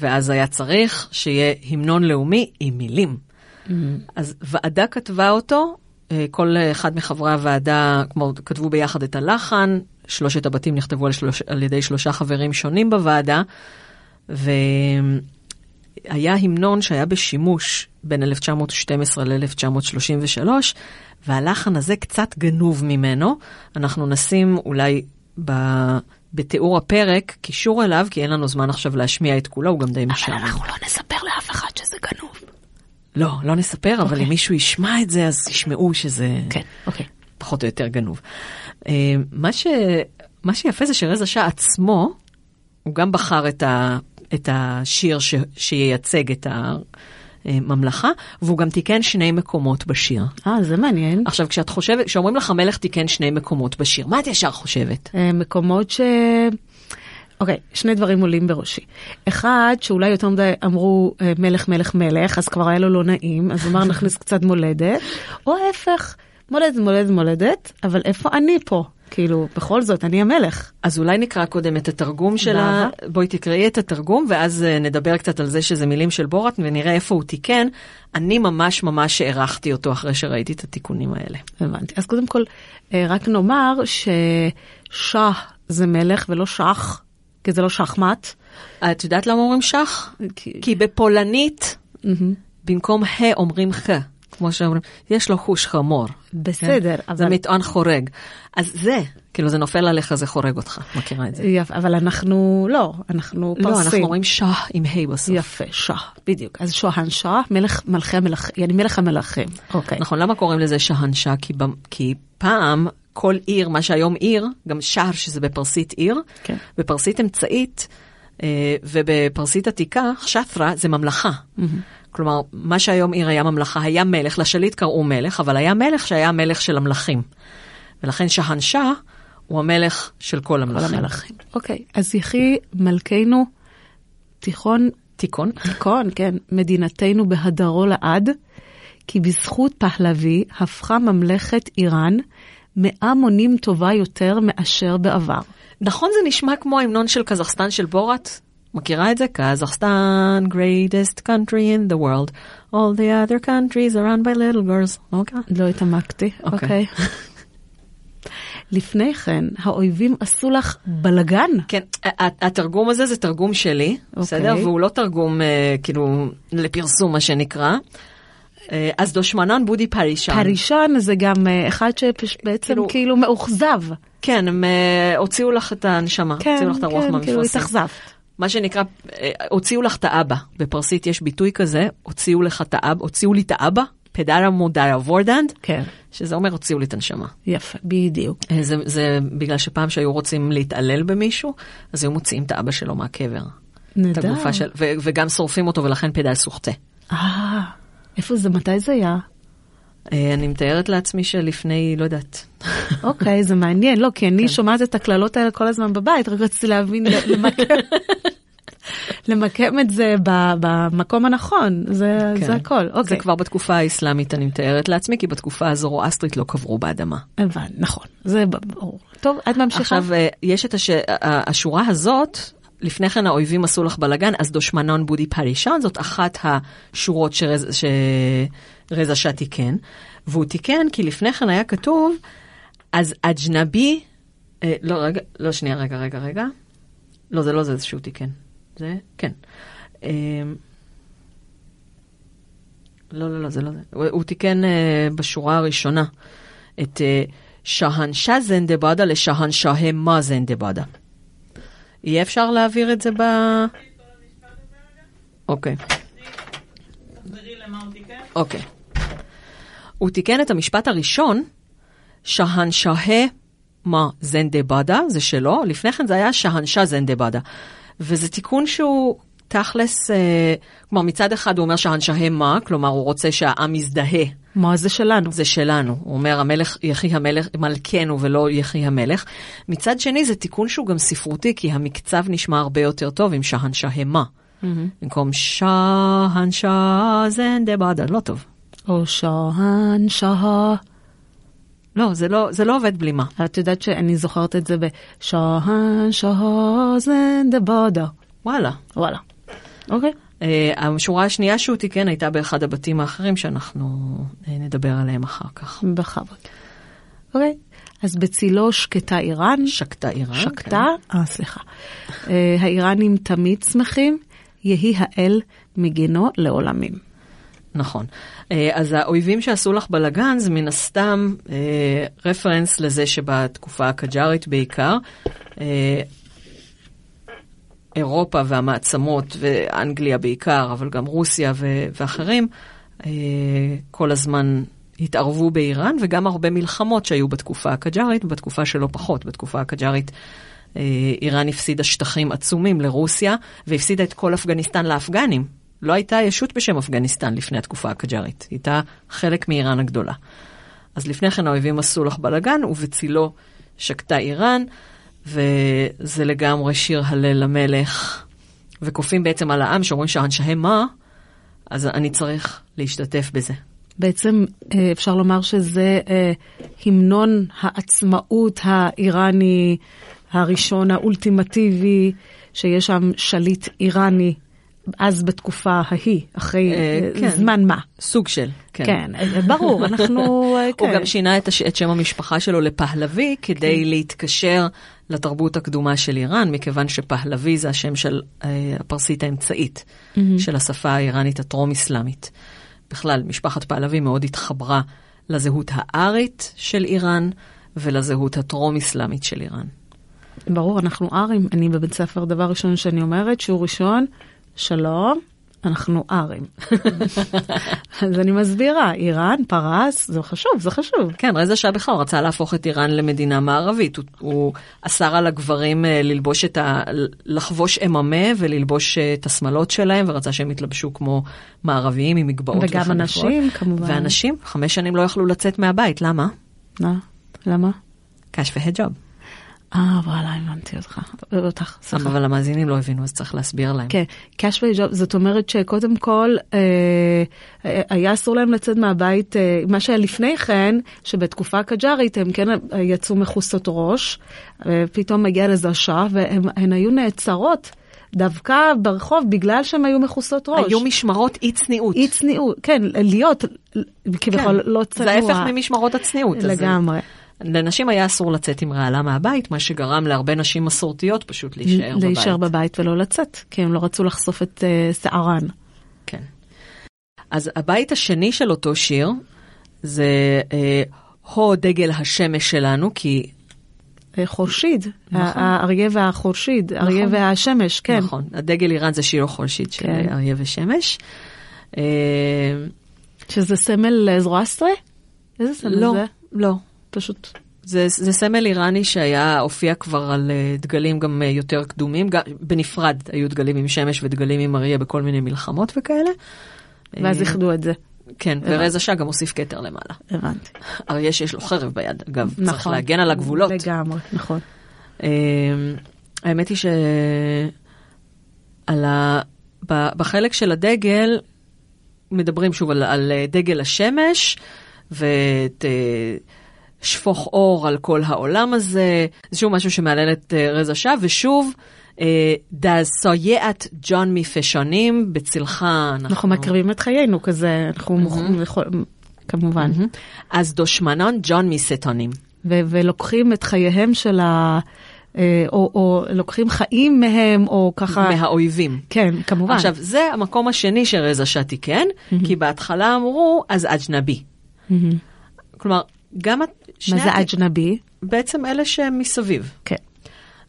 ואז היה צריך שיהיה המנון לאומי עם מילים. אז ועדה כתבה אותו, אה, כל אחד מחברי הוועדה, כמו כתבו ביחד את הלחן, שלושת הבתים נכתבו על, שלוש, על ידי שלושה חברים שונים בוועדה, והיה המנון שהיה בשימוש בין 1912 ל-1933, והלחן הזה קצת גנוב ממנו. אנחנו נשים אולי ב... בתיאור הפרק קישור אליו, כי אין לנו זמן עכשיו להשמיע את כולו, הוא גם די אבל משעמם. אנחנו לא נספר לאף אחד שזה גנוב. לא, לא נספר, אבל אוקיי. אם מישהו ישמע את זה, אז ישמעו שזה כן, אוקיי. פחות או יותר גנוב. אה, מה, ש... מה שיפה זה שרזה שאה עצמו, הוא גם בחר את, ה... את השיר ש... שייצג את הממלכה, והוא גם תיקן שני מקומות בשיר. אה, זה מעניין. עכשיו, כשאת חושבת, כשאומרים לך המלך תיקן שני מקומות בשיר, מה את ישר חושבת? אה, מקומות ש... אוקיי, שני דברים עולים בראשי. אחד, שאולי יותר מדי אמרו אה, מלך, מלך, מלך, אז כבר היה לו לא נעים, אז אמר נכניס קצת מולדת, או ההפך, מולדת, מולדת, מולדת, אבל איפה אני פה? כאילו, בכל זאת, אני המלך. אז אולי נקרא קודם את התרגום של ה... באהבה. בואי תקראי את התרגום, ואז אה, נדבר קצת על זה שזה מילים של בורת, ונראה איפה הוא תיקן. אני ממש ממש הערכתי אותו אחרי שראיתי את התיקונים האלה. הבנתי. אז קודם כל, אה, רק נאמר ששאה זה מלך ולא שח, כי זה לא שחמט. את יודעת למה אומרים שח? כי- כי בפולנית, במקום ה אומרים ח, כמו שאומרים, יש לו חוש חמור. בסדר, זה אבל... מטען חורג. אז זה, כאילו זה נופל עליך, זה חורג אותך, מכירה את זה. יפה, אבל אנחנו, לא, אנחנו פרסים. לא, אנחנו אומרים שח עם ה' בסוף. יפה, שאה, בדיוק. אז שוהן שאה, מלך מלכי המלכים, יעני מלך המלכים. אוקיי. נכון, למה קוראים לזה שהנשה? כי, במ- כי פעם כל עיר, מה שהיום עיר, גם שער שזה בפרסית עיר, כן. בפרסית אמצעית ובפרסית עתיקה, שטרה זה ממלכה. כלומר, מה שהיום עיר היה ממלכה, היה מלך, לשליט קראו מלך, אבל היה מלך שהיה המלך של המלכים. ולכן שהנשה הוא המלך של כל כל המלכים. המלכים. אוקיי, אז יחי מלכנו תיכון, תיקון. תיכון, כן, מדינתנו בהדרו לעד, כי בזכות פהלוי הפכה ממלכת איראן מאה מונים טובה יותר מאשר בעבר. נכון זה נשמע כמו ההמנון של קזחסטן של בורת? מכירה את זה? קזחסטן, greatest country in the world. All the other countries are run by little girls. אוקיי. לא התעמקתי, אוקיי. אוקיי. [laughs] לפני כן, האויבים עשו לך בלגן. כן, התרגום הזה זה תרגום שלי, בסדר? והוא לא תרגום אה, כאילו לפרסום מה שנקרא. אה, אז דושמנן בודי פרישן. הראשון זה גם אה, אחד שבעצם כאילו- כאילו מאוכזב. כן, הם אה, הוציאו לך את הנשמה, כן, הוציאו לך את הרוח כן, כאילו מהמפרשים. התאכזבת. מה שנקרא, אה, הוציאו לך את האבא. בפרסית יש ביטוי כזה, הוציאו לך את האבא, הוציאו לי את האבא, פדרה מודרה וורדנד, כן, שזה אומר הוציאו לי את הנשמה. יפה, בדיוק. אה, זה, זה בגלל שפעם שהיו רוצים להתעלל במישהו, אז היו מוציאים את האבא שלו מהקבר. הגופה של, ו, וגם שורפים אותו ולכן פדל סוחטה. אה, איפה זה, מתי זה היה? אה, אני מתארת לעצמי שלפני, לא יודעת. [laughs] אוקיי, זה מעניין. לא, כי כן. אני שומעת את הקללות האלה כל הזמן בבית, רק רציתי להבין. [laughs] למקם את זה במקום הנכון, זה כן. זה הכל. זה אוקיי, כבר בתקופה האסלאמית, אני מתארת לעצמי, כי בתקופה הזורואסטרית לא קברו באדמה. הבנתי, נכון, זה ברור. טוב, את ממשיכה? עכשיו, אה, יש את הש... השורה הזאת, לפני כן האויבים עשו לך בלאגן, אז דושמנון בודי פרישן, זאת אחת השורות שרז... שרזה שאה תיקן. והוא תיקן כי לפני כן היה כתוב, אז אג'נבי, אה, לא, רגע, לא, שנייה, רגע, רגע, רגע. לא, זה לא זה שהוא תיקן. זה, כן. אה, לא, לא, לא, זה לא זה. הוא, תיקן אה, בשורה הראשונה את אה, שהנשה זנדבדה לשהנשאה מה זנדבדה. יהיה אפשר להעביר את זה ב... אוקיי. אוקיי. הוא תיקן את המשפט הראשון, שהנשאה מה זנדבדה, זה שלו, לפני כן זה היה שהנשה זנדבדה. וזה תיקון שהוא תכלס, אה, כלומר מצד אחד הוא אומר שהנשאה מה, כלומר הוא רוצה שהעם יזדהה, מה זה שלנו? זה שלנו. הוא אומר המלך יחי המלך, מלכנו ולא יחי המלך. מצד שני זה תיקון שהוא גם ספרותי, כי המקצב נשמע הרבה יותר טוב עם שהנשאה מה. במקום שהנשה זנדבדה, לא טוב. או שהן שה... לא, זה לא, זה לא עובד בלי מה. את יודעת שאני זוכרת את זה בשהן שהזן דבודה. וואלה. וואלה. אוקיי. Uh, השורה השנייה שהוא תיקן הייתה באחד הבתים האחרים שאנחנו uh, נדבר עליהם אחר כך. בכבוד. אוקיי. אז בצילו שקטה איראן. שקטה איראן. שקטה? אה, סליחה. אה, האיראנים תמיד שמחים, יהי האל מגינו לעולמים. נכון. אה, אז האויבים שעשו לך בלאגן זה מן הסתם אה, רפרנס לזה שבתקופה הקג'ארית בעיקר, אה, אירופה והמעצמות, ואנגליה בעיקר, אבל גם רוסיה ו- ואחרים, אה, כל הזמן התערבו באיראן, וגם הרבה מלחמות שהיו בתקופה הקג'ארית, ובתקופה שלא פחות. בתקופה הקג'ארית אה, איראן הפסידה שטחים עצומים לרוסיה, והפסידה את כל אפגניסטן לאפגנים. לא הייתה ישות בשם אפגניסטן לפני התקופה הקג'ארית, היא הייתה חלק מאיראן הגדולה. אז לפני כן האויבים עשו לך בלאגן, ובצילו שקטה איראן, וזה לגמרי שיר הלל למלך. וכופים בעצם על העם שאומרים שהאנשהם מה, אז אני צריך להשתתף בזה. בעצם אה, אפשר לומר שזה אה, המנון העצמאות האיראני הראשון, האולטימטיבי, שיש שם שליט איראני, אז בתקופה ההיא, אחרי אה, כן. זמן מה. סוג של, כן. כן, ברור, אנחנו... אה, [laughs] הוא כן. גם שינה את, הש... את שם המשפחה שלו לפהלוי כדי כן. להתקשר לתרבות הקדומה של איראן, מכיוון שפהלוי זה השם של אה, הפרסית האמצעית, של השפה האיראנית הטרום-אסלאמית. בכלל, משפחת פהלוי מאוד התחברה לזהות הארית של איראן ולזהות הטרום-אסלאמית של איראן. ברור, אנחנו ארים. אני בבית ספר, דבר ראשון שאני אומרת, שיעור ראשון, שלום, אנחנו ארים. [laughs] אז אני מסבירה, איראן, פרס, זה חשוב, זה חשוב. כן, שאה בכלל רצה להפוך את איראן למדינה מערבית. הוא, הוא אסר על הגברים אה, ללבוש את ה... לחבוש אממה וללבוש אה, את השמלות שלהם, ורצה שהם יתלבשו כמו מערביים עם מגבעות וגם וחליפות. אנשים, כמובן. ואנשים, חמש שנים לא יכלו לצאת מהבית, למה? מה? למה? קש והיג'אב. אה, וואלה, הבנתי אותך. אותך, סליחה. אבל המאזינים לא הבינו, אז צריך להסביר להם. כן, קאש וג'וב, זאת אומרת שקודם כל אה, אה, היה אסור להם לצאת מהבית, אה, מה שהיה לפני כן, שבתקופה הקג'ארית הם כן אה, יצאו מכוסות ראש, אה, פתאום מגיע לזה השעה והן היו נעצרות דווקא ברחוב בגלל שהן היו מכוסות ראש. היו משמרות אי צניעות. אי צניעות, כן, להיות כביכול לא צנוע. זה ההפך ממשמרות הצניעות. אז, לגמרי. לנשים היה אסור לצאת עם רעלה מהבית, מה שגרם להרבה נשים מסורתיות פשוט להישאר בבית. להישאר בבית ולא לצאת, כי הם לא רצו לחשוף את אה, שערן. כן. אז הבית השני של אותו שיר זה אה, הו דגל השמש שלנו, כי... אה, חורשיד, נכון. האריה והחורשיד, אריה נכון. והשמש, כן. נכון, הדגל איראן זה שיר חולשיט של כן. אריה ושמש. אה, שזה סמל זרואסטרה? איזה סמל לא, זה? לא. פשוט. זה, זה סמל איראני שהיה, הופיע כבר על אה, דגלים גם אה, יותר קדומים, גם, בנפרד היו דגלים עם שמש ודגלים עם אריה בכל מיני מלחמות וכאלה. ואז אה, איחדו את זה. כן, ורזה שאה גם הוסיף כתר למעלה. הבנתי. אריה שיש לו חרב ביד, אגב, צריך נכון. להגן על הגבולות. לגמרי, נכון. האמת היא על ה... בחלק של הדגל, מדברים שוב על, על דגל השמש, ושפוך אור על כל העולם הזה. זה שוב משהו שמהלל את אה, רז השב, ושוב, אה, דסויית ג'ון מפשונים, בצלך אנחנו... אנחנו מקריבים את חיינו כזה, אנחנו מוכנים, כמובן. אז דושמנון ג'ון מסטונים. ולוקחים את חייהם של ה... אה, או, או לוקחים חיים מהם, או ככה... מהאויבים. כן, כמובן. עכשיו, זה המקום השני שרז השע תיקן, כי בהתחלה אמרו, אז אג'נבי. כלומר, גם... מה זה אג'נבי? בעצם אלה שהם מסביב. כן.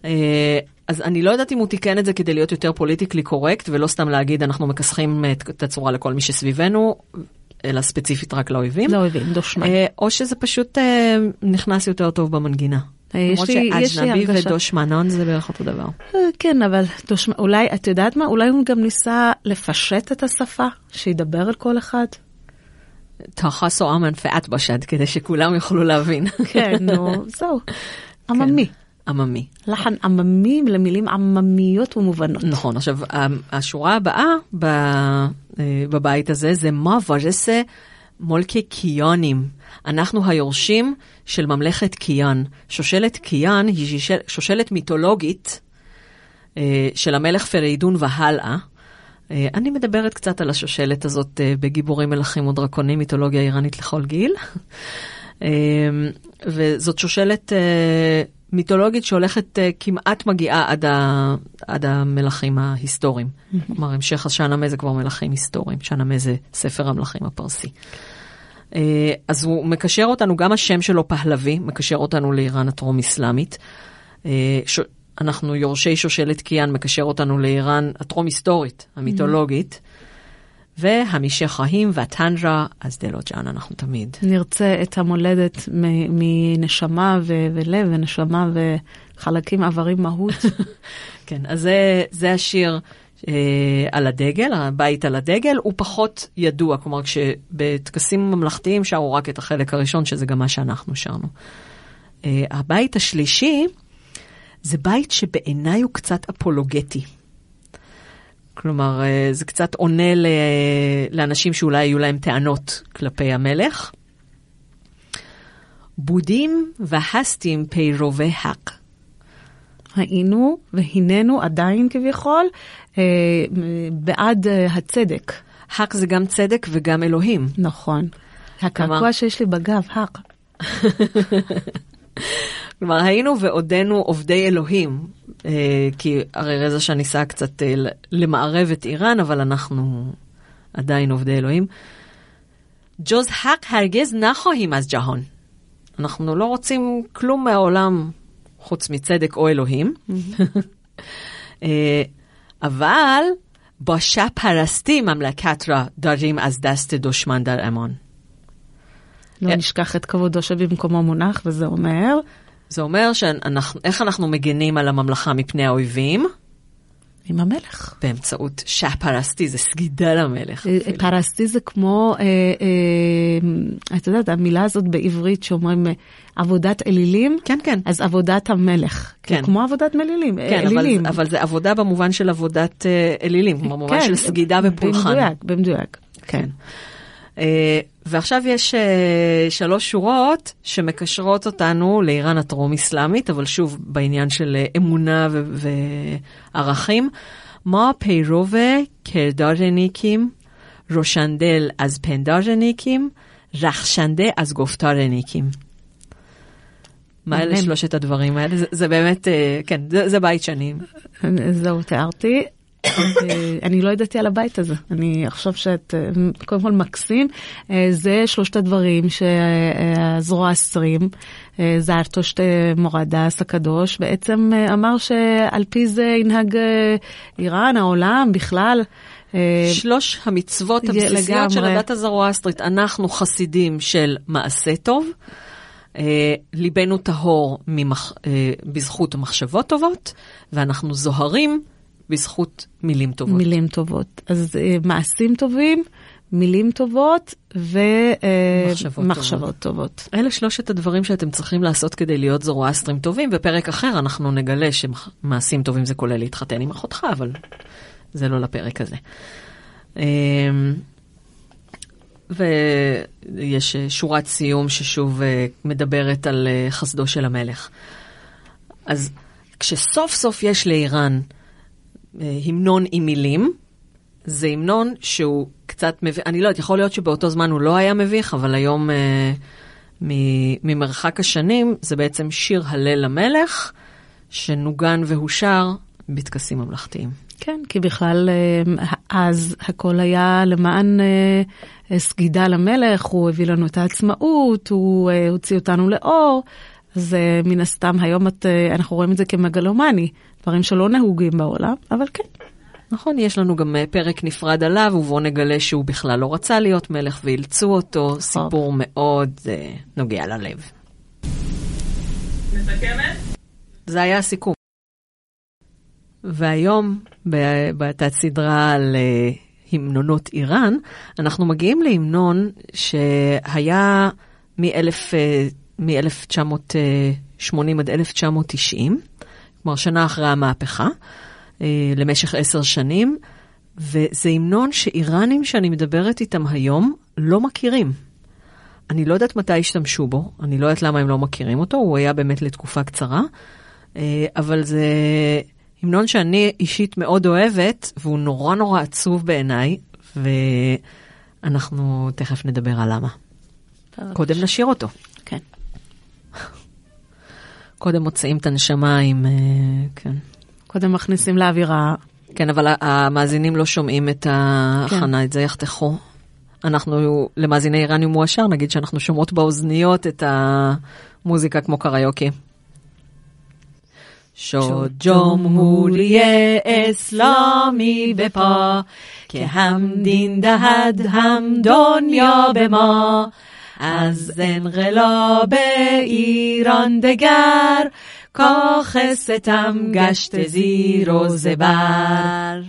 אה, אז אני לא יודעת אם הוא תיקן את זה כדי להיות יותר פוליטיקלי קורקט, ולא סתם להגיד אנחנו מכסחים את הצורה לכל מי שסביבנו, אלא ספציפית רק לאויבים. לא אוהבים, דושמן. אה, או שזה פשוט אה, נכנס יותר טוב במנגינה. יש למרות שאג'נבי. ודושמנון זה בערך אותו דבר. כן, אבל אולי, את יודעת מה? אולי הוא גם ניסה לפשט את השפה, שידבר על כל אחד. תחסו אמן פאת בשד, כדי שכולם יוכלו להבין. כן, נו, [laughs] זהו. עממי. עממי. לחן עממי למילים עממיות ומובנות. נכון, עכשיו, השורה הבאה אה, בבית הזה זה מה ורסה מולקי קיונים. אנחנו היורשים של ממלכת קיאן. שושלת קיאן היא שושל- שושלת מיתולוגית אה, של המלך פריידון והלאה. אה, אני מדברת קצת על השושלת הזאת אה, בגיבורים מלכים ודרקונים, מיתולוגיה איראנית לכל גיל. אה, וזאת שושלת מיתולוגית שהולכת כמעט מגיעה עד, ה, עד המלכים ההיסטוריים. כלומר, המשך השאנמה זה כבר מלכים היסטוריים, שאנמה זה ספר המלכים הפרסי. אז הוא מקשר אותנו, גם השם שלו פהלוי, מקשר אותנו לאיראן הטרום-אסלאמית. אנחנו יורשי שושלת קיאן, מקשר אותנו לאיראן הטרום-היסטורית, המיתולוגית. והמישך חיים והטנדרה, אז דלוג'אן אנחנו תמיד. נרצה את המולדת מנשמה ו- ולב ונשמה וחלקים, איברים, מהות. [laughs] כן, אז זה, זה השיר אה, על הדגל, הבית על הדגל, הוא פחות ידוע, כלומר כשבטקסים ממלכתיים שרו רק את החלק הראשון, שזה גם מה שאנחנו שרנו. אה, הבית השלישי זה בית שבעיניי הוא קצת אפולוגטי. כלומר, אה, זה קצת עונה ל- לאנשים שאולי היו להם טענות כלפי המלך. בודים והסטים פירובי חק. היינו והננו עדיין כביכול אה, בעד אה, הצדק. חק זה גם צדק וגם אלוהים. נכון. הקעקוע שיש לי בגב, הק. [laughs] כלומר, היינו ועודנו עובדי אלוהים, אה, כי הרי רזה שם ניסה קצת אה, למערב את איראן, אבל אנחנו עדיין עובדי אלוהים. ג'וז חק הרגז נחוהים אז ג'הון. אנחנו לא רוצים כלום מהעולם חוץ מצדק או אלוהים. [laughs] אה, אבל בושה פרסתי ממלכת רע דרים אז דסת דושמן דר אמון. לא אה. נשכח את כבודו שבמקומו מונח, וזה אומר, זה אומר שאנחנו, איך אנחנו מגנים על הממלכה מפני האויבים? עם המלך. באמצעות שעה פרסתי, זה סגידה למלך. אה, אפילו. פרסטי זה כמו, אה, אה, את יודעת, המילה הזאת בעברית שאומרים אה, עבודת אלילים, כן, כן. אז עבודת המלך. כן. כמו עבודת מלילים, אה, כן, אבל, אלילים. אבל זה עבודה במובן של עבודת אלילים, כלומר במובן כן, של סגידה ופולחן. במדויק, במדויק. כן. אה, ועכשיו יש אה, שלוש שורות שמקשרות אותנו לאיראן הטרום-אסלאמית, אבל שוב בעניין של אה, אמונה וערכים. מה פירובה קרדרניקים, רושנדל אז פנדרניקים, רחשנדה אז גופתרניקים. מה אלה. שלושת הדברים האלה? זה, זה באמת, כן, זה, זה בית שאני... זהו, תיארתי. אה, אני לא ידעתי על הבית הזה, אני אחשוב שאת אה, קודם כל מקסים. אה, זה שלושת הדברים שהזרוע העשרים, אה, זרטושט מורדס הקדוש, בעצם אמר שעל פי זה ינהג איראן, העולם בכלל. שלוש המצוות הבסיסיות של. הדת הזרואסטרית, אנחנו חסידים של מעשה טוב, אה, ליבנו טהור ממח, אה, בזכות מחשבות טובות, ואנחנו זוהרים בזכות מילים טובות. מילים טובות. אז אה, מעשים טובים, מילים טובות מחשבות ומחשבות טובות. אלה שלושת הדברים שאתם צריכים לעשות כדי להיות זרואסטרים טובים. בפרק אחר אנחנו נגלה שמעשים טובים זה כולל להתחתן עם אחותך, אבל זה לא לפרק הזה. ויש שורת סיום ששוב מדברת על חסדו של המלך. אז כשסוף סוף יש לאיראן המנון עם מילים, זה המנון שהוא קצת מביך, אני לא יודעת, יכול להיות שבאותו זמן הוא לא היה מביך, אבל היום אה, ממרחק השנים זה בעצם שיר הלל למלך, שנוגן והושר בטקסים ממלכתיים. כן, כי בכלל אה, אז הכל היה למען אה, סגידה למלך, הוא הביא לנו את העצמאות, הוא אה, הוציא אותנו לאור, אז מן הסתם היום את, אנחנו רואים את זה כמגלומני, דברים שלא נהוגים בעולם, אבל כן. נכון, יש לנו גם פרק נפרד עליו, ובואו נגלה שהוא בכלל לא רצה להיות מלך ואילצו אותו, סיפור מאוד אה, נוגע ללב. מסכמת? זה היה הסיכום. והיום, בתת סדרה על uh, המנונות איראן, אנחנו מגיעים להמנון שהיה מ-1980 uh, עד 1990, כלומר שנה אחרי המהפכה, uh, למשך עשר שנים, וזה המנון שאיראנים שאני מדברת איתם היום לא מכירים. אני לא יודעת מתי השתמשו בו, אני לא יודעת למה הם לא מכירים אותו, הוא היה באמת לתקופה קצרה, uh, אבל זה... המנון שאני אישית מאוד אוהבת, והוא נורא נורא עצוב בעיניי, ואנחנו תכף נדבר על למה. קודם נשאיר אותו. כן. קודם מוצאים את הנשמה עם... אה, כן. קודם מכניסים לאווירה. כן, אבל המאזינים לא שומעים את ההכנה, כן. את זה יחתכו. אנחנו, למאזיני איראני מואשר, נגיד שאנחנו שומעות באוזניות את המוזיקה כמו קריוקי. شد جمهوری اسلامی به پا که هم دین دهد هم دنیا به ما از انقلاب ایران دگر کاخ ستم گشت زیر و زبر.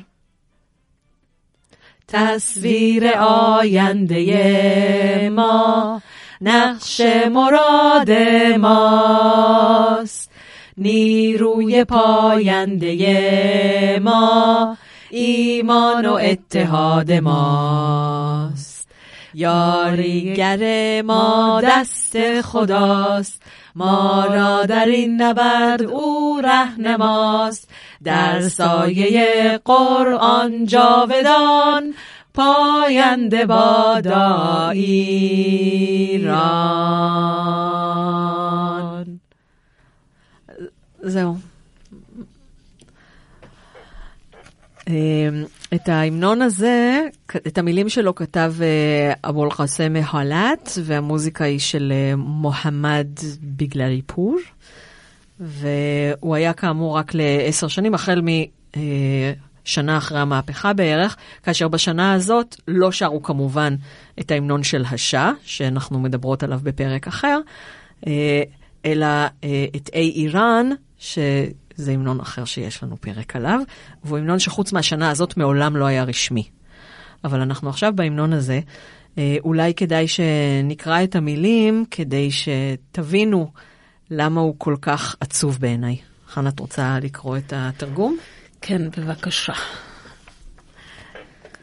تصویر آینده ما نقش مراد ماست. نیروی پاینده ما ایمان و اتحاد ماست. یاری یاریگر ما دست خداست. ما را در این نبرد او رهنماست. در سایه قرآن جاودان پاینده بادا ایران زمان. את ההמנון הזה, את המילים שלו כתב אה, אבו אל-קאסם מחלת, והמוזיקה היא של אה, מוחמד בגלליפור, והוא היה כאמור רק לעשר שנים, החל משנה אה, אחרי המהפכה בערך, כאשר בשנה הזאת לא שרו כמובן את ההמנון של השאה, שאנחנו מדברות עליו בפרק אחר, אלא את אי איראן, שזה המנון אחר שיש לנו פרק עליו, והוא המנון שחוץ מהשנה הזאת מעולם לא היה רשמי. אבל אנחנו עכשיו בהמנון הזה, אה, אולי כדאי שנקרא את המילים כדי שתבינו למה הוא כל כך עצוב בעיניי. חנה, את רוצה לקרוא את התרגום? כן, בבקשה.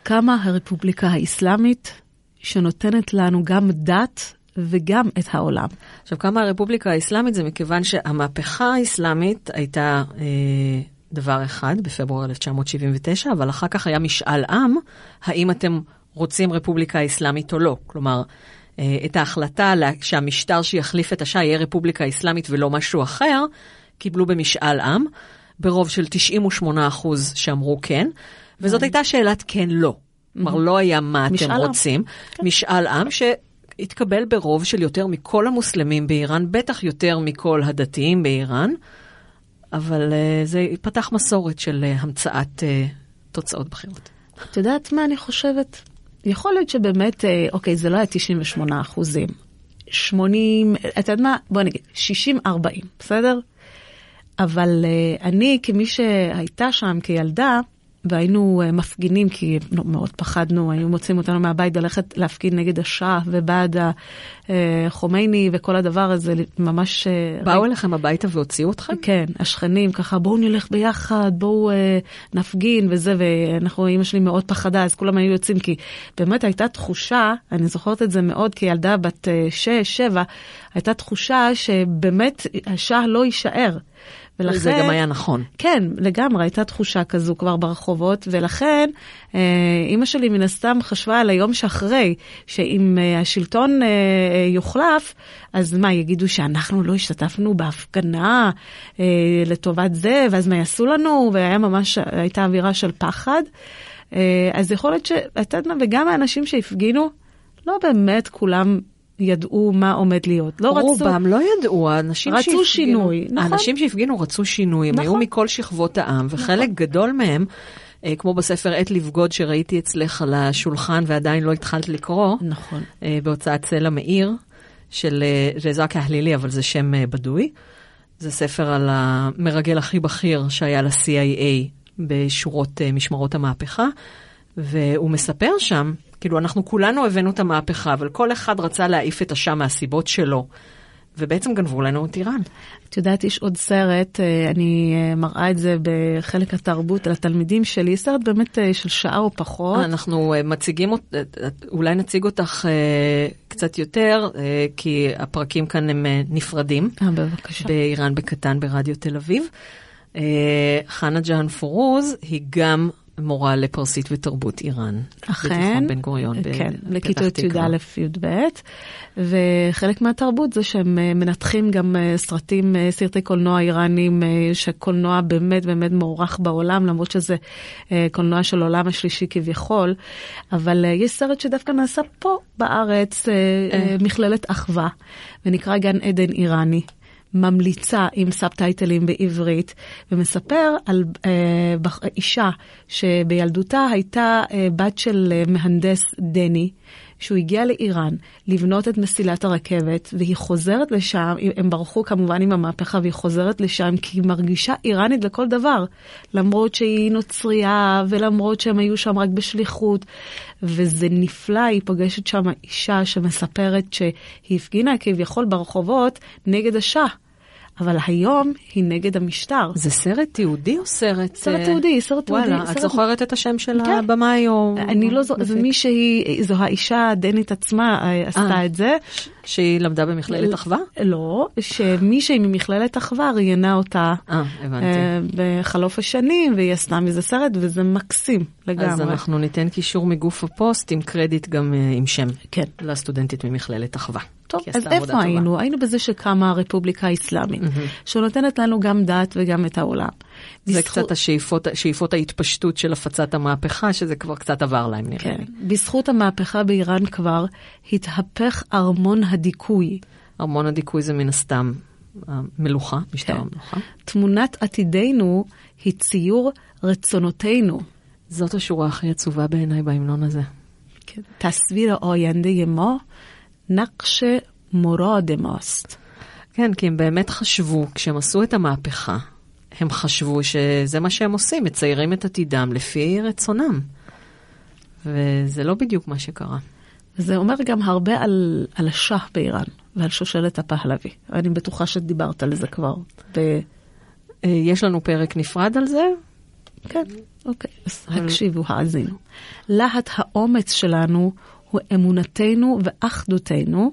קמה הרפובליקה האסלאמית, שנותנת לנו גם דת וגם את העולם. עכשיו, כמה הרפובליקה האסלאמית זה מכיוון שהמהפכה האסלאמית הייתה אה, דבר אחד בפברואר 1979, אבל אחר כך היה משאל עם, האם אתם רוצים רפובליקה אסלאמית או לא. כלומר, אה, את ההחלטה שהמשטר שיחליף את השעה יהיה רפובליקה אסלאמית ולא משהו אחר, קיבלו במשאל עם, ברוב של 98 אחוז שאמרו כן, וזאת הייתה שאלת כן-לא. כלומר, לא היה מה אתם רוצים. כן. משאל עם, ש... התקבל ברוב של יותר מכל המוסלמים באיראן, בטח יותר מכל הדתיים באיראן, אבל uh, זה פתח מסורת של uh, המצאת uh, תוצאות בחירות. את יודעת מה אני חושבת? יכול להיות שבאמת, אוקיי, זה לא היה 98 אחוזים. 80, את יודעת מה? בוא נגיד, 60-40, בסדר? אבל אני, כמי שהייתה שם כילדה, והיינו uh, מפגינים, כי לא, מאוד פחדנו, היו מוצאים אותנו מהבית ללכת להפגין נגד השאה ובעד החומייני וכל הדבר הזה, ממש... Uh, באו ראי... אליכם הביתה והוציאו אתכם? כן, השכנים, ככה, בואו נלך ביחד, בואו נפגין וזה, ואנחנו, אימא שלי מאוד פחדה, אז כולם היו יוצאים, כי באמת הייתה תחושה, אני זוכרת את זה מאוד כילדה בת 6-7, הייתה תחושה שבאמת השאה לא יישאר. ולכן... זה גם היה נכון. כן, לגמרי, הייתה תחושה כזו כבר ברחובות, ולכן אה, אימא שלי מן הסתם חשבה על היום שאחרי, שאם אה, השלטון אה, יוחלף, אז מה, יגידו שאנחנו לא השתתפנו בהפגנה לטובת זה, ואז מה יעשו לנו, והיה ממש, הייתה אווירה של פחד. אז יכול להיות שאת יודעת מה, וגם האנשים שהפגינו, לא באמת כולם ידעו מה עומד להיות. לא רצו... רובם לא ידעו, האנשים רצו שהפגינו, שינוי, נכון. האנשים שהפגינו רצו שינוי, הם נכון. היו מכל שכבות העם, וחלק נכון. גדול מהם, אה, כמו בספר עת לבגוד שראיתי אצלך על השולחן ועדיין לא התחלת לקרוא, נכון. אה, בהוצאת צלע מאיר, של אה, ההלילי, אבל זה שם בדוי. זה ספר על המרגל הכי בכיר שהיה ל-CIA בשורות משמרות המהפכה, והוא מספר שם כאילו, אנחנו כולנו הבאנו את המהפכה, אבל כל אחד רצה להעיף את השם מהסיבות שלו. ובעצם גנבו לנו את איראן. את יודעת, יש עוד סרט, אה, אני אה, מראה את זה בחלק התרבות לתלמידים שלי, סרט באמת אה, של שעה או פחות. אנחנו מציגים, אולי נציג אותך קצת יותר, כי הפרקים כאן הם נפרדים. אה, בבקשה. באיראן בקטן ברדיו תל אביב. חנה ג'אן פורוז היא גם מורה לפרסית ותרבות איראן. אכן. בתיכון בן גוריון כן, לכיתות י"א-י"ב. וחלק מהתרבות זה שהם אה, מנתחים גם אה, סרטים, אה, סרטי קולנוע איראנים, שקולנוע באמת באמת מוערך בעולם, למרות שזה קולנוע של עולם השלישי כביכול. אבל יש סרט שדווקא נעשה פה בארץ, מכללת אחווה, ונקרא גן עדן איראני. ממליצה עם סאבטייטלים בעברית, ומספר על אה, אישה שבילדותה הייתה אה, בת של אה, מהנדס דני, שהוא הגיע לאיראן לבנות את מסילת הרכבת, והיא חוזרת לשם, הם ברחו כמובן עם המהפכה, והיא חוזרת לשם כי היא מרגישה איראנית לכל דבר, למרות שהיא נוצרייה, ולמרות שהם היו שם רק בשליחות, וזה נפלא, היא פוגשת שם אישה שמספרת שהיא הפגינה כביכול ברחובות נגד השאה. אבל היום היא נגד המשטר. זה סרט תיעודי או סרט... סרט תיעודי, סרט תיעודי. וואלה, את זוכרת את השם של כן. הבמאי או... אני לא זוכרת, זה מי שהיא, זו האישה הדנית עצמה אה, עשתה אה, את זה. שהיא למדה במכללת אחווה? לא, שמישהי ממכללת אחווה ראיינה אותה. אה, הבנתי. בחלוף השנים, והיא עשתה מזה סרט, וזה מקסים לגמרי. אז אנחנו ניתן קישור מגוף הפוסט עם קרדיט גם עם שם. כן. לסטודנטית ממכללת אחווה. טוב, אז איפה היינו? היינו בזה שקמה הרפובליקה האסלאמית, mm-hmm. שנותנת לנו גם דת וגם את העולם. זה בזכות... קצת השאיפות, שאיפות ההתפשטות של הפצת המהפכה, שזה כבר קצת עבר להם נראה כן. לי. בזכות המהפכה באיראן כבר התהפך ארמון הדיכוי. ארמון הדיכוי זה מן הסתם המלוכה, משטר כן. המלוכה. תמונת עתידנו היא ציור רצונותינו. זאת השורה הכי עצובה בעיניי בהמנון הזה. כן. תסביר האוינדה מה נקש מאסט. כן, כי הם באמת חשבו, כשהם עשו את המהפכה, הם חשבו שזה מה שהם עושים, מציירים את עתידם לפי רצונם. וזה לא בדיוק מה שקרה. זה אומר גם הרבה על, על השאה באיראן ועל שושלת הפהלוי. אני בטוחה שדיברת על זה כבר. ב... אה, יש לנו פרק נפרד על זה? כן, אוקיי. אז הקשיבו, האזינו. להט האומץ שלנו הוא אמונתנו ואחדותנו,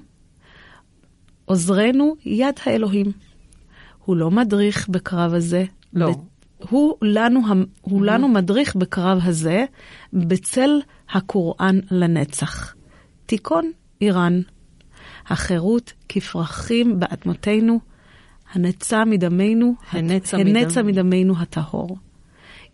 עוזרנו יד האלוהים. הוא לא מדריך בקרב הזה. לא. הוא לנו, הוא mm-hmm. לנו מדריך בקרב הזה בצל הקוראן לנצח. תיקון איראן. החירות כפרחים באדמותינו, הנצה מדמנו, הנצה, הנצה מדמנו הטהור.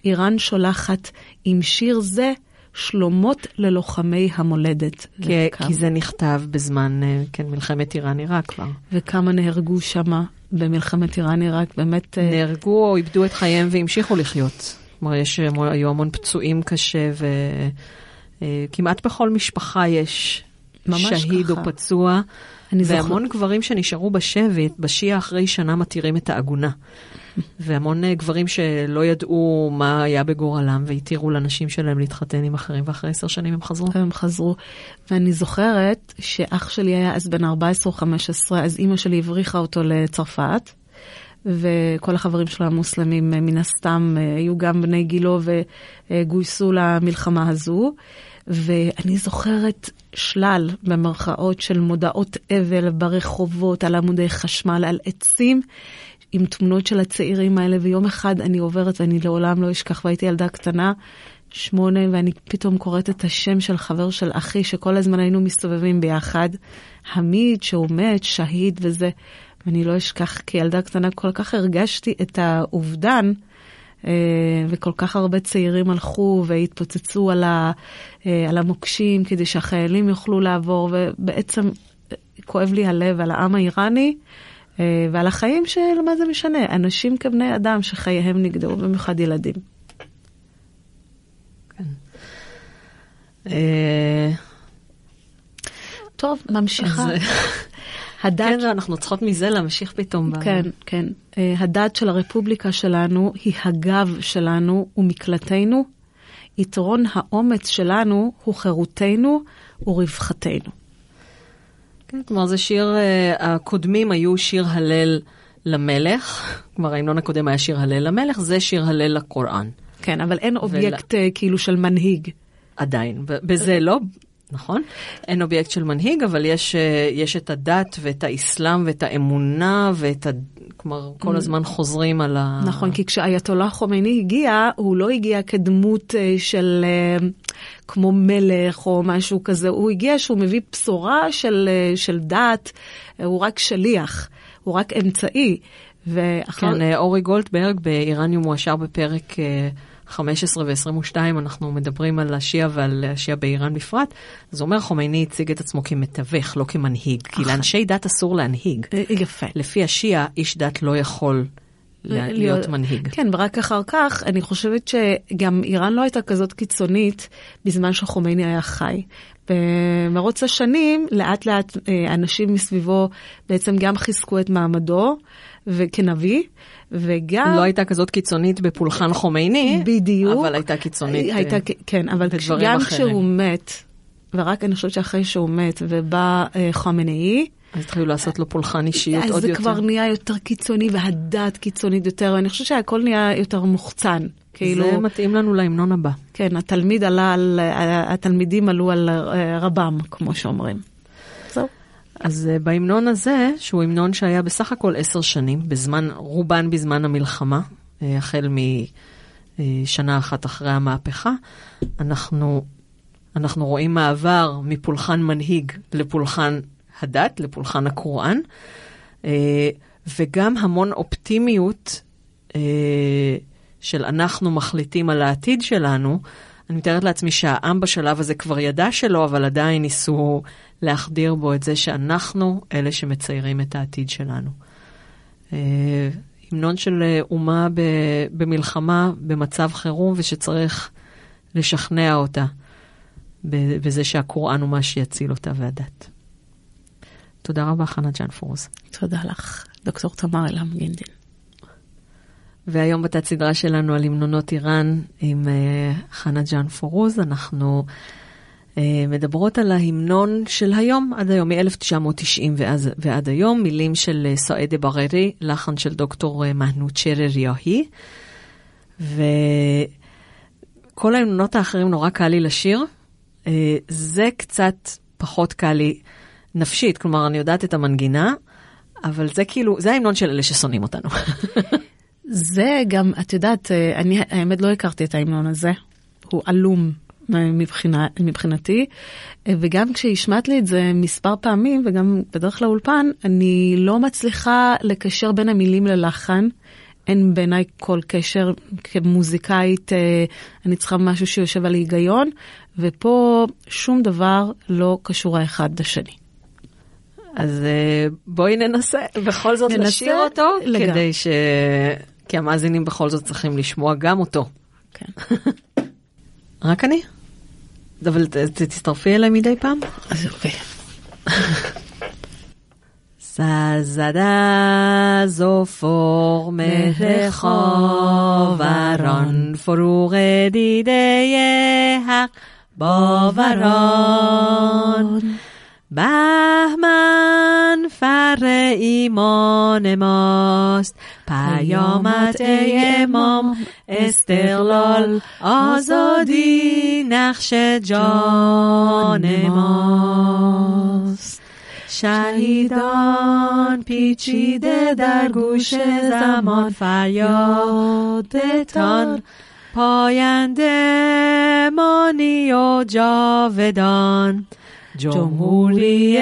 איראן שולחת עם שיר זה שלומות ללוחמי המולדת. כי, כי זה נכתב בזמן, אה, כן, מלחמת איראן-עיראק כבר. וכמה נהרגו שם במלחמת איראן-עיראק, באמת... אה, נהרגו או איבדו את חייהם והמשיכו לחיות. כלומר, יש, היו המון פצועים קשה, וכמעט בכל משפחה יש שהיד ככה. או פצוע. והמון גברים שנשארו בשבי, בשיעה אחרי שנה מתירים את העגונה. והמון אה, גברים שלא ידעו מה היה בגורלם והתירו לנשים שלהם להתחתן עם אחרים, ואחרי עשר שנים הם חזרו. הם חזרו. ואני זוכרת שאח שלי היה אז בן 14 או 15, אז אימא שלי הבריחה אותו לצרפת, וכל החברים שלו המוסלמים אה, מן הסתם אה, היו גם בני גילו וגויסו למלחמה הזו. ואני זוכרת שלל, במרכאות, של מודעות אבל ברחובות, על עמודי חשמל, על עצים, עם תמונות של הצעירים האלה, ויום אחד אני עוברת ואני לעולם לא אשכח, והייתי ילדה קטנה, שמונה, ואני פתאום קוראת את השם של חבר של אחי, שכל הזמן היינו מסתובבים ביחד, חמיד, שהוא מת, שהיד וזה, ואני לא אשכח, כילדה קטנה כל כך הרגשתי את האובדן. אה, וכל כך הרבה צעירים הלכו והתפוצצו על, ה, אה, על המוקשים כדי שהחיילים יוכלו לעבור, ובעצם אה, כואב לי הלב על העם האיראני ועל החיים של מה זה משנה, אנשים כבני אדם שחייהם נגדעו, במיוחד ילדים. אה, טוב, ממשיכה. אז, [laughs] הדת, כן, אנחנו צריכות מזה להמשיך פתאום. כן, כן. אה, הדת של הרפובליקה שלנו היא הגב שלנו ומקלטנו. יתרון האומץ שלנו הוא חירותנו ורווחתנו. כן, כלומר, זה שיר, אה, הקודמים היו שיר הלל למלך, כלומר, ההמנון הקודם היה שיר הלל למלך, זה שיר הלל לקוראן. כן, אבל אין אובייקט אה, כאילו של מנהיג. עדיין, בזה לא, נכון? אין אובייקט של מנהיג, אבל יש, אה, יש את הדת ואת האסלאם ואת האמונה ואת ה... כלומר, כל הזמן חוזרים על ה... נכון, כי כשאייתולה חומייני הגיע, הוא לא הגיע כדמות אה, של אה, כמו מלך או משהו כזה, הוא הגיע שהוא מביא בשורה של, של דת, הוא רק שליח, הוא רק אמצעי. ואחר... כן, אורי גולדברג באיראניום מועשר בפרק אה, 15 ו-22, אנחנו מדברים על השיעה ועל השיעה באיראן בפרט. אז אומר, חומייני הציג את עצמו כמתווך, לא כמנהיג, כי לאנשי דת אסור להנהיג. אה, יפה. לפי השיעה, איש דת לא יכול לה- להיות מנהיג. כן, ורק אחר כך, אני חושבת שגם איראן לא הייתה כזאת קיצונית בזמן שחומייני היה חי. במרוץ השנים, לאט לאט אה, אנשים מסביבו בעצם גם חיזקו את מעמדו וכנביא, וגם... לא הייתה כזאת קיצונית בפולחן חומייני, בדיוק. אבל הייתה קיצונית אה, הייתה, כן, אבל גם. כשהוא מת, ורק אני חושבת שאחרי שהוא מת ובא אה, חמינאי, אז התחילו לעשות לו פולחן אישיות אז עוד זה יותר. כבר נהיה יותר קיצוני והדת קיצונית יותר, ואני חושבת שהכל נהיה יותר מוחצן. כאילו, זה מתאים לנו להמנון הבא. כן, התלמיד עלה על, התלמידים עלו על אה, רבם, כמו שאומרים. אז uh, בהמנון הזה, שהוא המנון שהיה בסך הכל עשר שנים, בזמן, רובן בזמן המלחמה, uh, החל משנה אחת אחרי המהפכה, אנחנו, אנחנו רואים מעבר מפולחן מנהיג לפולחן הדת, לפולחן הקוראן, וגם המון אופטימיות של אנחנו מחליטים על העתיד שלנו. אני מתארת לעצמי שהעם בשלב הזה כבר ידע שלא, אבל עדיין ניסו להחדיר בו את זה שאנחנו אלה שמציירים את העתיד שלנו. אה, המנון של אומה במלחמה, במצב חירום, ושצריך לשכנע אותה בזה שהקוראן הוא מה שיציל אותה והדת. תודה רבה, חנה ג'אן פורוז. תודה לך, דוקטור תמר אלעם גינדין. והיום בתת סדרה שלנו על המנונות איראן עם uh, חנה ג'אן פורוז, אנחנו uh, מדברות על ההמנון של היום, עד היום, מ-1990 ועד, ועד היום, מילים של uh, סעדה בררי, לחן של דוקטור uh, מהנות שרר יהי. וכל ההמנונות האחרים נורא קל לי לשיר, uh, זה קצת פחות קל לי נפשית, כלומר, אני יודעת את המנגינה, אבל זה כאילו, זה ההמנון של אלה ששונאים אותנו. [laughs] זה גם, את יודעת, אה, אני האמת לא הכרתי את ההמנון הזה, הוא עלום מבחינה, מבחינתי, אה, וגם כשהשמעת לי את זה מספר פעמים, וגם בדרך לאולפן, אני לא מצליחה לקשר בין המילים ללחן. אין בעיניי כל קשר כמוזיקאית, אה, אני צריכה משהו שיושב על היגיון, ופה שום דבר לא קשור האחד לשני. אז בואי ננסה בכל זאת ננסה לשיר אותו, לגמרי. כדי ש... כי המאזינים בכל זאת צריכים לשמוע גם אותו. כן. רק אני? אבל ת- ת- תצטרפי אליי מדי פעם. אז אוקיי. Sazada zofor mehechovaron forure dideyehak bovaron. بهمن فر ایمان ماست پیامت ای امام استقلال آزادی نقش جان ماست. شهیدان پیچیده در گوش زمان فریاد بتان پاینده مانی و جاودان. جمهوری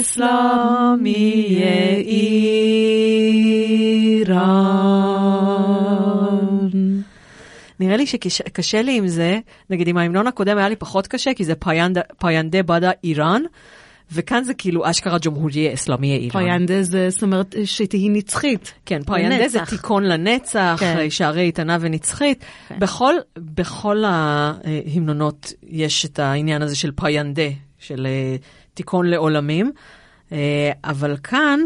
اسلامی ایران. נראה לי שקשה לי עם זה, נגיד עם ההמנון הקודם היה לי פחות קשה, כי זה פיינדה בדה איראן, וכאן זה כאילו אשכרה ג'מהוריה אסלאמי איראן. פויינדה זה, זאת אומרת, שתהי נצחית. כן, פויינדה זה תיקון לנצח, כן. שערי איתנה ונצחית. כן. בכל, בכל ההמנונות יש את העניין הזה של פויינדה, של תיכון לעולמים, אבל כאן...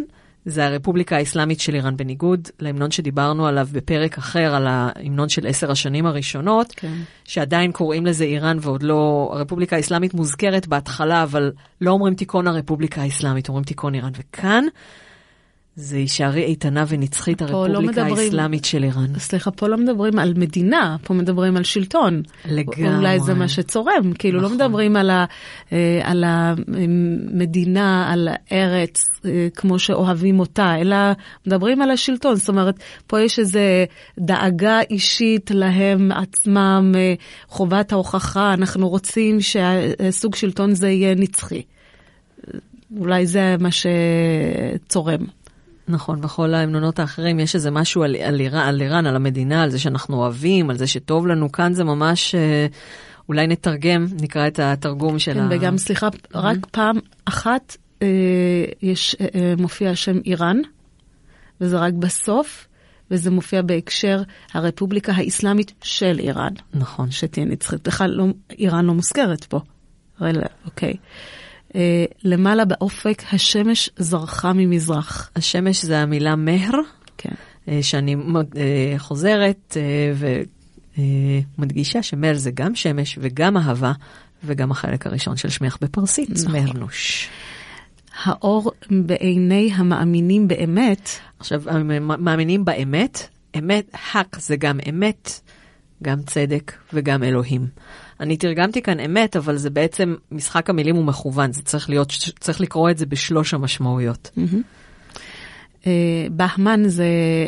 זה הרפובליקה האסלאמית של איראן, בניגוד להמנון שדיברנו עליו בפרק אחר, על ההמנון של עשר השנים הראשונות, כן. שעדיין קוראים לזה איראן ועוד לא, הרפובליקה האסלאמית מוזכרת בהתחלה, אבל לא אומרים תיקון הרפובליקה האסלאמית, אומרים תיקון איראן. וכאן זה יישארי איתנה ונצחית, הרפובליקה לא מדברים, האסלאמית של איראן. סליחה, פה לא מדברים על מדינה, פה מדברים על שלטון. לגמרי. אולי זה מה שצורם, כאילו לא נכון. לא מדברים על, ה, אה, על המדינה, על הארץ, אה, כמו שאוהבים אותה, אלא מדברים על השלטון. זאת אומרת, פה יש איזו דאגה אישית להם עצמם, אה, חובת ההוכחה, אנחנו רוצים שהסוג שלטון זה יהיה נצחי. אולי זה מה שצורם. נכון, בכל ההמנונות האחרים יש איזה משהו על, על, איראן, על איראן, על המדינה, על זה שאנחנו אוהבים, על זה שטוב לנו. כאן זה ממש, אה, אולי נתרגם, נקרא את התרגום של כן, ה... וגם, סליחה, mm-hmm. רק פעם אחת אה, יש, אה, אה, מופיע השם איראן, וזה רק בסוף, וזה מופיע בהקשר הרפובליקה האסלאמית של איראן. נכון. שתהיה נצחית. בכלל, לא, איראן לא מוזכרת פה. אוקיי. אה, למעלה באופק, השמש זרחה ממזרח. השמש זה המילה מהר, כן. אה, שאני אה, חוזרת ומדגישה שמהר זה גם שמש וגם אהבה, וגם החלק הראשון של שמך בפרסית, נכון. מהרנוש. האור בעיני המאמינים באמת. עכשיו, מאמינים באמת, אמת, חק זה גם אמת, גם צדק וגם אלוהים. אני תרגמתי כאן אמת, אבל זה בעצם, משחק המילים הוא מכוון, זה צריך להיות, צריך לקרוא את זה בשלוש המשמעויות. אה, בהמן זה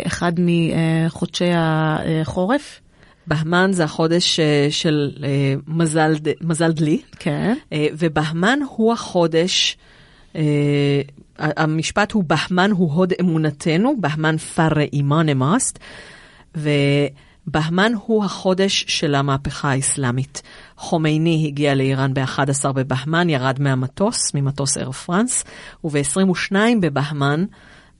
אחד מחודשי החורף. בהמן זה החודש אה, של אה, מזל, מזל דלי, כן. ובהמן הוא החודש, המשפט הוא בהמן הוא הוד אמונתנו, בהמן פרה אימן אמאסט, בהמן הוא החודש של המהפכה האסלאמית. חומייני הגיע לאיראן ב-11 בבהמן, ירד מהמטוס, ממטוס אייר פרנס, וב-22 בבהמן,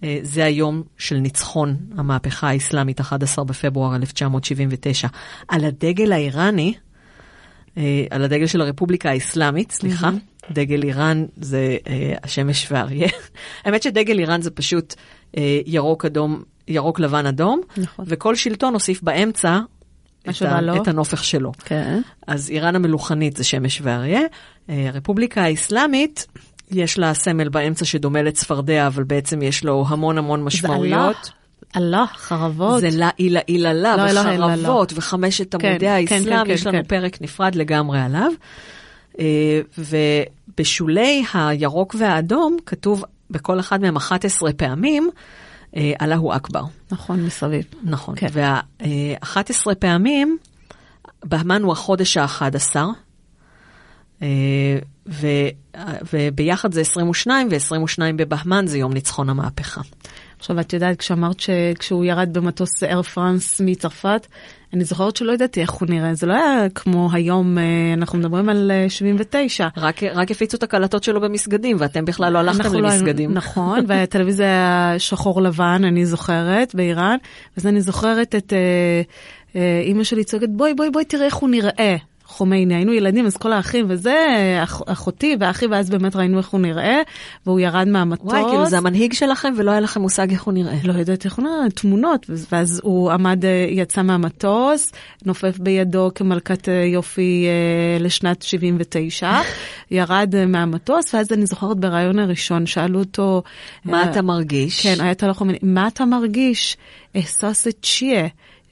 אה, זה היום של ניצחון המהפכה האסלאמית, 11 בפברואר 1979. על הדגל האיראני, אה, על הדגל של הרפובליקה האסלאמית, סליחה, mm-hmm. דגל איראן זה אה, השמש והאריה. [laughs] האמת שדגל איראן זה פשוט ירוק אדום, ירוק לבן אדום, נכון. וכל שלטון הוסיף באמצע את, ה, את הנופך שלו. כן. אז איראן המלוכנית זה שמש ואריה. אה, הרפובליקה האסלאמית, יש לה סמל באמצע שדומה לצפרדע, אבל בעצם יש לו המון המון משמעויות. זה אללה, חרבות. זה לה אילה אילה לה, לא, וחרבות, וחמשת כן, עמודי כן, האסלאם, כן, יש לנו כן. פרק נפרד לגמרי עליו. אה, ובשולי הירוק והאדום כתוב בכל אחד מהם 11 פעמים, אללהו אכבר. נכון, מסביב. נכון, כן. וה-11 פעמים, בהמן הוא החודש ה-11, אה, וביחד זה 22, ו-22 בבהמן זה יום ניצחון המהפכה. עכשיו, את יודעת, כשאמרת שכשהוא ירד במטוס אייר פרנס מצרפת, אני זוכרת שלא ידעתי איך הוא נראה, זה לא היה כמו היום, אה, אנחנו מדברים על 79. אה, רק, רק הפיצו את הקלטות שלו במסגדים, ואתם בכלל לא הלכתם לא למסגדים. לא, נכון, [laughs] והטלוויזיה היה שחור לבן, אני זוכרת, באיראן, ואז אני זוכרת את אה, אימא שלי צועקת, בואי, בואי, בואי, תראה איך הוא נראה. חומייני, היינו ילדים, אז כל האחים וזה, אח, אחותי ואחי, ואז באמת ראינו איך הוא נראה, והוא ירד מהמטוס. וואי, כאילו זה המנהיג שלכם ולא היה לכם מושג איך הוא נראה. לא יודעת איך הוא נראה, תמונות, ואז הוא עמד, אה, יצא מהמטוס, נופף בידו כמלכת אה, יופי אה, לשנת 79, [laughs] ירד מהמטוס, ואז אני זוכרת בריאיון הראשון, שאלו אותו... מה אתה מרגיש? כן, היה תהלוך חומייני, מה אתה מרגיש? אהסס את צ'יה.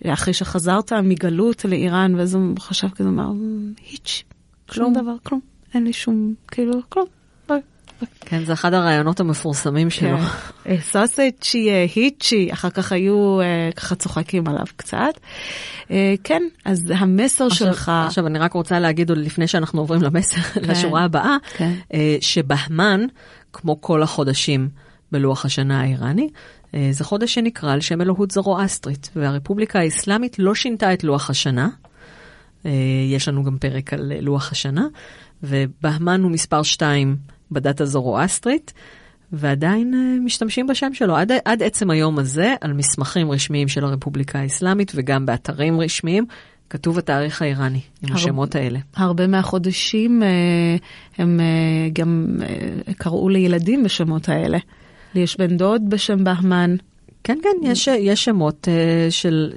אחרי שחזרת מגלות לאיראן, ואז הוא חשב כזה, אמר, היץ', שום דבר, כלום, אין לי שום, כאילו, כלום. כן, זה אחד הרעיונות המפורסמים שלו. סוסג' שיהיה היצ'י, אחר כך היו ככה צוחקים עליו קצת. כן, אז המסר שלך... עכשיו, אני רק רוצה להגיד עוד לפני שאנחנו עוברים למסר, לשורה הבאה, שבהמן, כמו כל החודשים בלוח השנה האיראני, זה חודש שנקרא על שם אלוהות זרואסטרית, והרפובליקה האסלאמית לא שינתה את לוח השנה. יש לנו גם פרק על לוח השנה, ובהמן הוא מספר 2 בדת הזרואסטרית, ועדיין משתמשים בשם שלו עד, עד עצם היום הזה על מסמכים רשמיים של הרפובליקה האסלאמית וגם באתרים רשמיים. כתוב התאריך האיראני עם הר... השמות האלה. הרבה מהחודשים הם גם קראו לילדים בשמות האלה. לי יש בן דוד בשם בהמן. כן, כן, יש, יש שמות uh, של,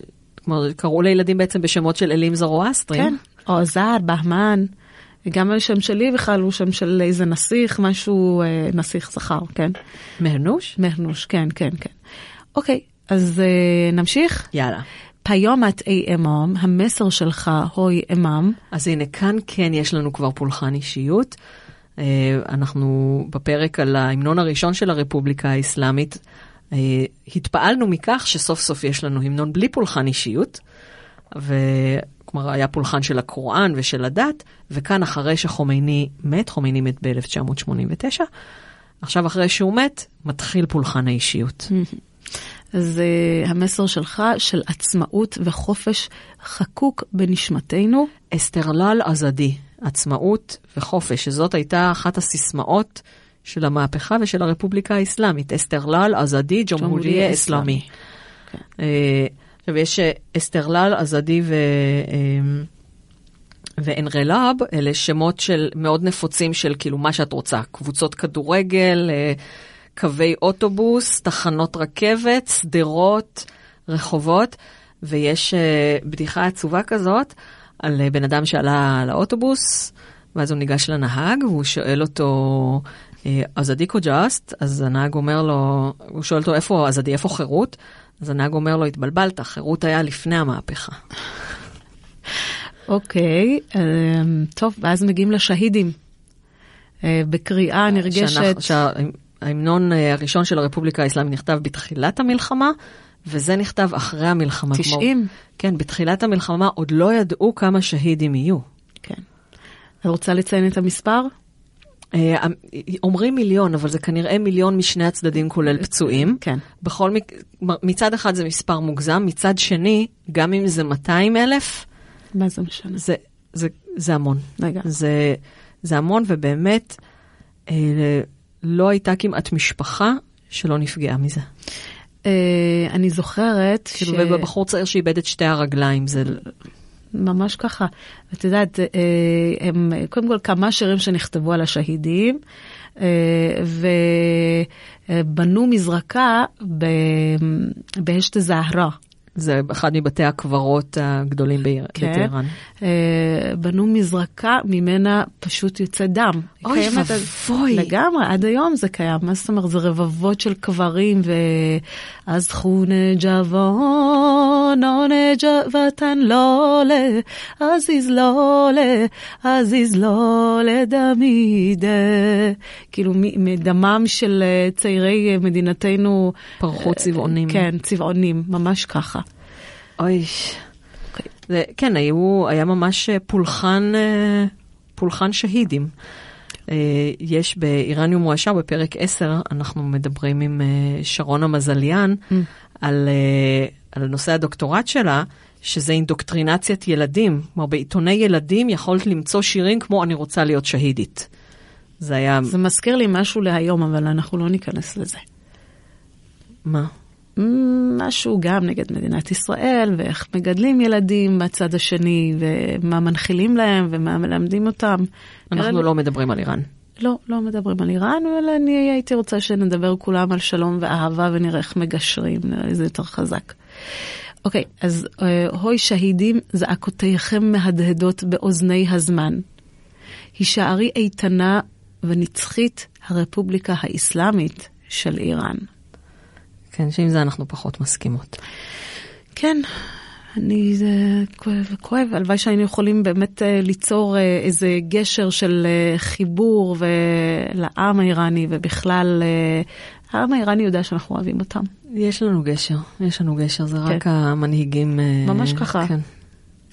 כלומר, קראו לילדים בעצם בשמות של אלים זרואסטרים. כן, או זר, בהמן. גם השם שלי בכלל הוא שם של איזה נסיך, משהו, אה, נסיך זכר, כן? מהנוש? מהנוש, כן, כן, כן. אוקיי, אז אה, נמשיך? יאללה. פיומת אי אמם, המסר שלך הוי אמם. אז הנה, כאן כן יש לנו כבר פולחן אישיות. אנחנו בפרק על ההמנון הראשון של הרפובליקה האסלאמית, התפעלנו מכך שסוף סוף יש לנו המנון בלי פולחן אישיות, וכלומר היה פולחן של הקוראן ושל הדת, וכאן אחרי שחומייני מת, חומייני מת ב-1989, עכשיו אחרי שהוא מת, מתחיל פולחן האישיות. [laughs] אז uh, המסר שלך של עצמאות וחופש חקוק בנשמתנו. אסתרלל עזדי, עצמאות וחופש, שזאת הייתה אחת הסיסמאות של המהפכה ושל הרפובליקה האסלאמית, אסתרלל עזדי ג'ומהוריה אסלאמי. עכשיו יש אסתרלל עזדי ו... ואנרלאב, אלה שמות של מאוד נפוצים של כאילו מה שאת רוצה, קבוצות כדורגל, קווי אוטובוס, תחנות רכבת, שדרות, רחובות, ויש בדיחה עצובה כזאת על בן אדם שעלה לאוטובוס, ואז הוא ניגש לנהג, והוא שואל אותו, אז עדיקו ג'אסט? אז הנהג אומר לו, הוא שואל אותו, איפה עזדי, איפה חירות? אז הנהג אומר לו, התבלבלת, חירות היה לפני המהפכה. אוקיי, okay, um, טוב, ואז מגיעים לשהידים. Uh, בקריאה נרגשת. ההמנון הראשון של הרפובליקה האסלאמית נכתב בתחילת המלחמה, וזה נכתב אחרי המלחמה. 90? כמו, כן, בתחילת המלחמה עוד לא ידעו כמה שהידים יהיו. כן. את רוצה לציין את המספר? אומרים מיליון, אבל זה כנראה מיליון משני הצדדים, כולל פצועים. כן. בכל מק... מצד אחד זה מספר מוגזם, מצד שני, גם אם זה 200 אלף, מה זה משנה? זה, זה, זה המון. רגע. זה, זה המון, ובאמת, אה, לא הייתה כמעט משפחה שלא נפגעה מזה. אה, אני זוכרת כאילו, ש... ובחור צעיר שאיבד את שתי הרגליים, זה... ממש ככה. את יודעת, הם קודם כל כמה שירים שנכתבו על השהידים, ובנו מזרקה באשת זהרה. זה אחד מבתי הקברות הגדולים כן. בטהרן. בנו מזרקה, ממנה פשוט יוצא דם. אוי ואבוי. לגמרי, עד היום זה קיים. מה זאת אומרת? זה רבבות של קברים, ואז חונה ג'וון, עונה ג'וותן לולה, עזיז לולה, עזיז לולה דמידה. כאילו, מדמם של צעירי מדינתנו. פרחו צבעונים. כן, צבעונים, ממש ככה. אוי. זה, כן, היו, היה ממש פולחן, פולחן שהידים. יש באיראניום מואשר, בפרק 10, אנחנו מדברים עם שרון המזליאן mm. על, על נושא הדוקטורט שלה, שזה אינדוקטרינציית ילדים. כלומר, בעיתוני ילדים יכולת למצוא שירים כמו אני רוצה להיות שהידית. זה היה... זה מזכיר לי משהו להיום, אבל אנחנו לא ניכנס לזה. מה? משהו גם נגד מדינת ישראל, ואיך מגדלים ילדים מהצד השני, ומה מנחילים להם, ומה מלמדים אותם. אנחנו לא מדברים על איראן. לא, לא מדברים על איראן, אבל אני הייתי רוצה שנדבר כולם על שלום ואהבה ונראה איך מגשרים, נראה לי זה יותר חזק. אוקיי, אז אה, הוי שהידים, זעקותיכם מהדהדות באוזני הזמן. הישארי איתנה ונצחית הרפובליקה האסלאמית של איראן. כן, שעם זה אנחנו פחות מסכימות. כן, אני, זה כואב, כואב. הלוואי שהיינו יכולים באמת uh, ליצור uh, איזה גשר של uh, חיבור לעם האיראני, ובכלל, העם האיראני יודע שאנחנו אוהבים אותם. יש לנו גשר, יש לנו גשר, זה כן. רק המנהיגים. ממש ככה. כן.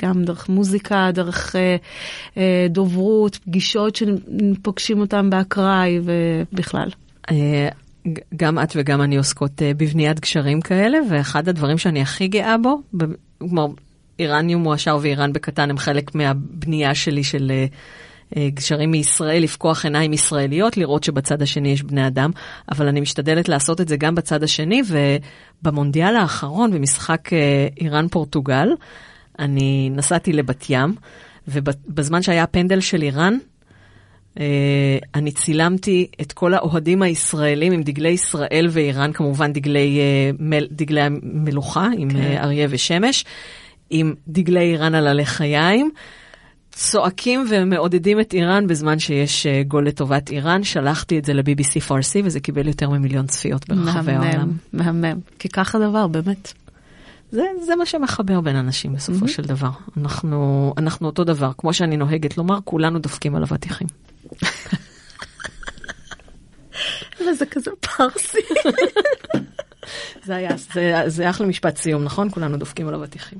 גם דרך מוזיקה, דרך uh, uh, דוברות, פגישות שפוגשים אותם באקראי ובכלל. גם את וגם אני עוסקות uh, בבניית גשרים כאלה, ואחד הדברים שאני הכי גאה בו, כלומר, איראניום מועשר ואיראן בקטן הם חלק מהבנייה שלי של uh, גשרים מישראל, לפקוח עיניים ישראליות, לראות שבצד השני יש בני אדם, אבל אני משתדלת לעשות את זה גם בצד השני, ובמונדיאל האחרון, במשחק איראן-פורטוגל, אני נסעתי לבת ים, ובזמן שהיה הפנדל של איראן, אני צילמתי את כל האוהדים הישראלים עם דגלי ישראל ואיראן, כמובן דגלי, uh, מל, דגלי המלוכה עם okay. כן. uh, אריה ושמש, עם דגלי איראן על הלחיים, צועקים ומעודדים את איראן בזמן שיש uh, גול לטובת איראן. שלחתי את זה ל-BBC פרסי וזה קיבל יותר ממיליון צפיות ברחבי מהמם, העולם. מהמם, כי ככה דבר, באמת. זה, זה מה שמחבר בין אנשים בסופו mm-hmm. של דבר. אנחנו, אנחנו אותו דבר, כמו שאני נוהגת לומר, כולנו דופקים על אבטיחים. וזה כזה פרסי. זה היה, זה, זה אחלה משפט סיום, נכון? כולנו דופקים על אבטיחים.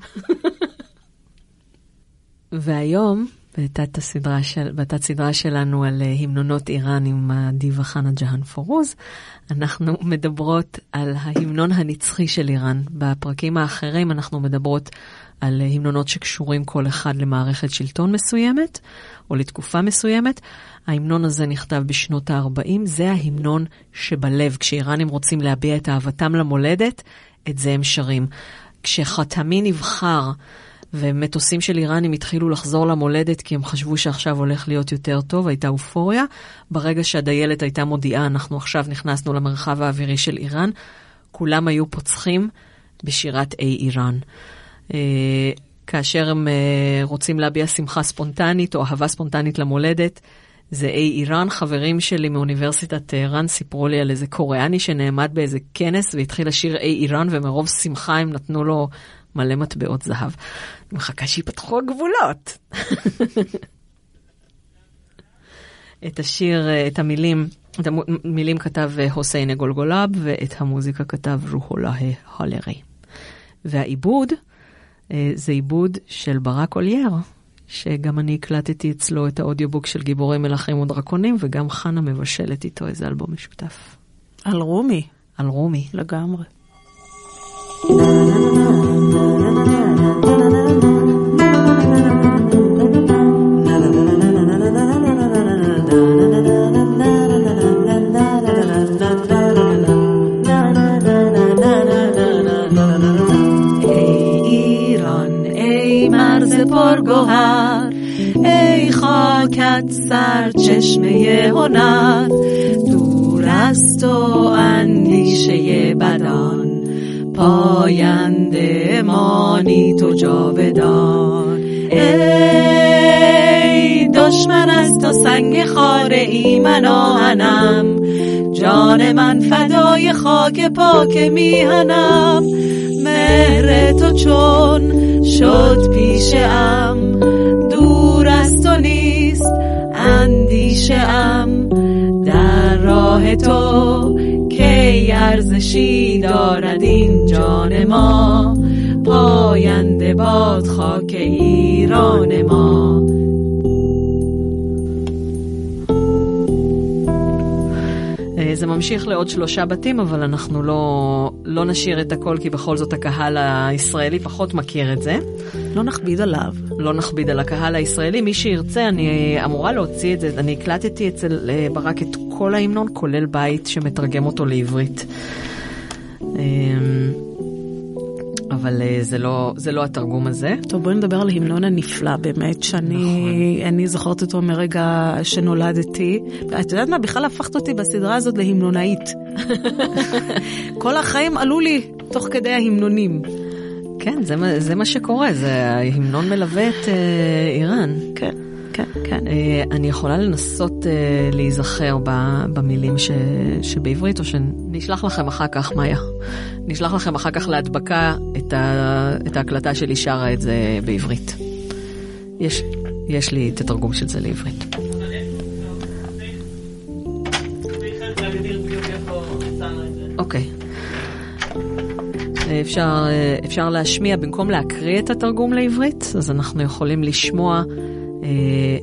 והיום, בתת הסדרה, של, בתת סדרה שלנו על אה, המנונות איראן עם הדיבה חנה ג'האן פורוז, אנחנו מדברות על ההמנון הנצחי של איראן. בפרקים האחרים אנחנו מדברות על המנונות שקשורים כל אחד למערכת שלטון מסוימת, או לתקופה מסוימת. ההמנון הזה נכתב בשנות ה-40, זה ההמנון שבלב. כשאיראנים רוצים להביע את אהבתם למולדת, את זה הם שרים. כשחתמי נבחר, ומטוסים של איראנים התחילו לחזור למולדת כי הם חשבו שעכשיו הולך להיות יותר טוב, הייתה אופוריה. ברגע שהדיילת הייתה מודיעה, אנחנו עכשיו נכנסנו למרחב האווירי של איראן, כולם היו פוצחים בשירת אי איראן. אה, כאשר הם אה, רוצים להביע שמחה ספונטנית או אהבה ספונטנית למולדת, זה אי איראן. חברים שלי מאוניברסיטת טהרן סיפרו לי על איזה קוריאני שנעמד באיזה כנס והתחיל לשיר אי איראן, ומרוב שמחה הם נתנו לו מלא מטבעות זהב. מחכה שיפתחו הגבולות. [laughs] את השיר, אה, את המילים, את המילים כתב הוסיין גולגולב, ואת המוזיקה כתב רוחולה הולרי. והעיבוד, אה, זה עיבוד של ברק אולייר, שגם אני הקלטתי אצלו את האודיובוק של גיבורי מלכים ודרקונים, וגם חנה מבשלת איתו איזה אלבום משותף. על רומי. על רומי. לגמרי. گوهر ای خاکت سر چشمه هنر دور است و اندیشه بدان. پاینده مانی تو جاودان. ای دشمن است تا سنگ خاره ای من آهنم جان من فدای خاک پاک میهنم. مهر تو چون شد پیش ام دور از تو نیست ام در راه تو کی ارزشی دارد این جان ما؟ پاینده باد خاک ایران ما. ממשיך לעוד שלושה בתים, אבל אנחנו לא, לא נשאיר את הכל, כי בכל זאת הקהל הישראלי פחות מכיר את זה. לא נכביד עליו. לא נכביד על הקהל הישראלי. מי שירצה, אני אמורה להוציא את זה. אני הקלטתי אצל אה, ברק את כל ההמנון, כולל בית שמתרגם אותו לעברית. אבל אה, זה לא, זה לא התרגום הזה. טוב, בואי נדבר על ההמנון הנפלא באמת, שאני נכון. אני זוכרת אותו מרגע שנולדתי. את יודעת מה, בכלל הפכת אותי בסדרה הזאת להמנונאית. [laughs] כל החיים עלו לי תוך כדי ההמנונים. כן, זה, זה מה שקורה, זה ההמנון מלווה את אה, איראן. כן, כן, כן. אה, אני יכולה לנסות אה, להיזכר במילים ש, שבעברית, או שנשלח לכם אחר כך, מאיה. נשלח לכם אחר כך להדבקה את, ה, את ההקלטה שלי שרה את זה בעברית. יש, יש לי את התרגום של זה לעברית. אוקיי. אה, אפשר, אפשר להשמיע, במקום להקריא את התרגום לעברית, אז אנחנו יכולים לשמוע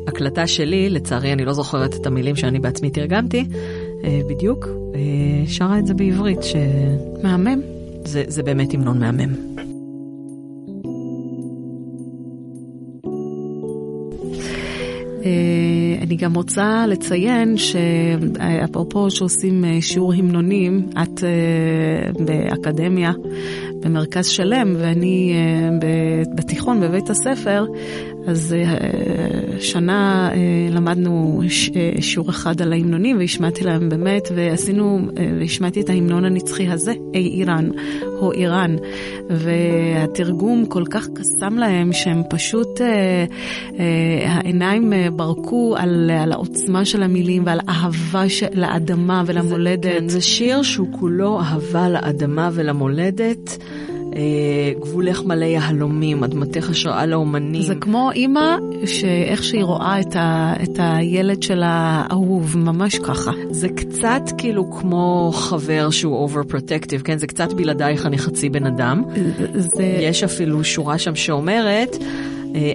הקלטה שלי, לצערי אני לא זוכרת את המילים שאני בעצמי תרגמתי, אה, בדיוק, אה, שרה את זה בעברית, שזה מהמם. זה באמת המנון מהמם. אה, אני גם רוצה לציין שאפרופו שעושים אה, שיעור המנונים, את אה, באקדמיה, במרכז שלם, ואני אה, בתיכון, בבית הספר, אז אה, שנה אה, למדנו אה, שיעור אחד על ההמנונים והשמעתי להם באמת, ועשינו, והשמעתי את ההמנון הנצחי הזה, אי איראן, או איראן, והתרגום כל כך קסם להם שהם פשוט, העיניים ברקו על, על העוצמה של המילים ועל אהבה של, לאדמה ולמולדת. כן, זה שיר שהוא כולו אהבה לאדמה ולמולדת. אה, גבולך מלא יהלומים, אדמתך השראה לאומנים. זה כמו אימא, שאיך שהיא רואה את, ה, את הילד של האהוב, ממש ככה. זה קצת כאילו כמו חבר שהוא overprotective, כן? זה קצת בלעדייך אני חצי בן אדם. זה... יש אפילו שורה שם שאומרת, אה,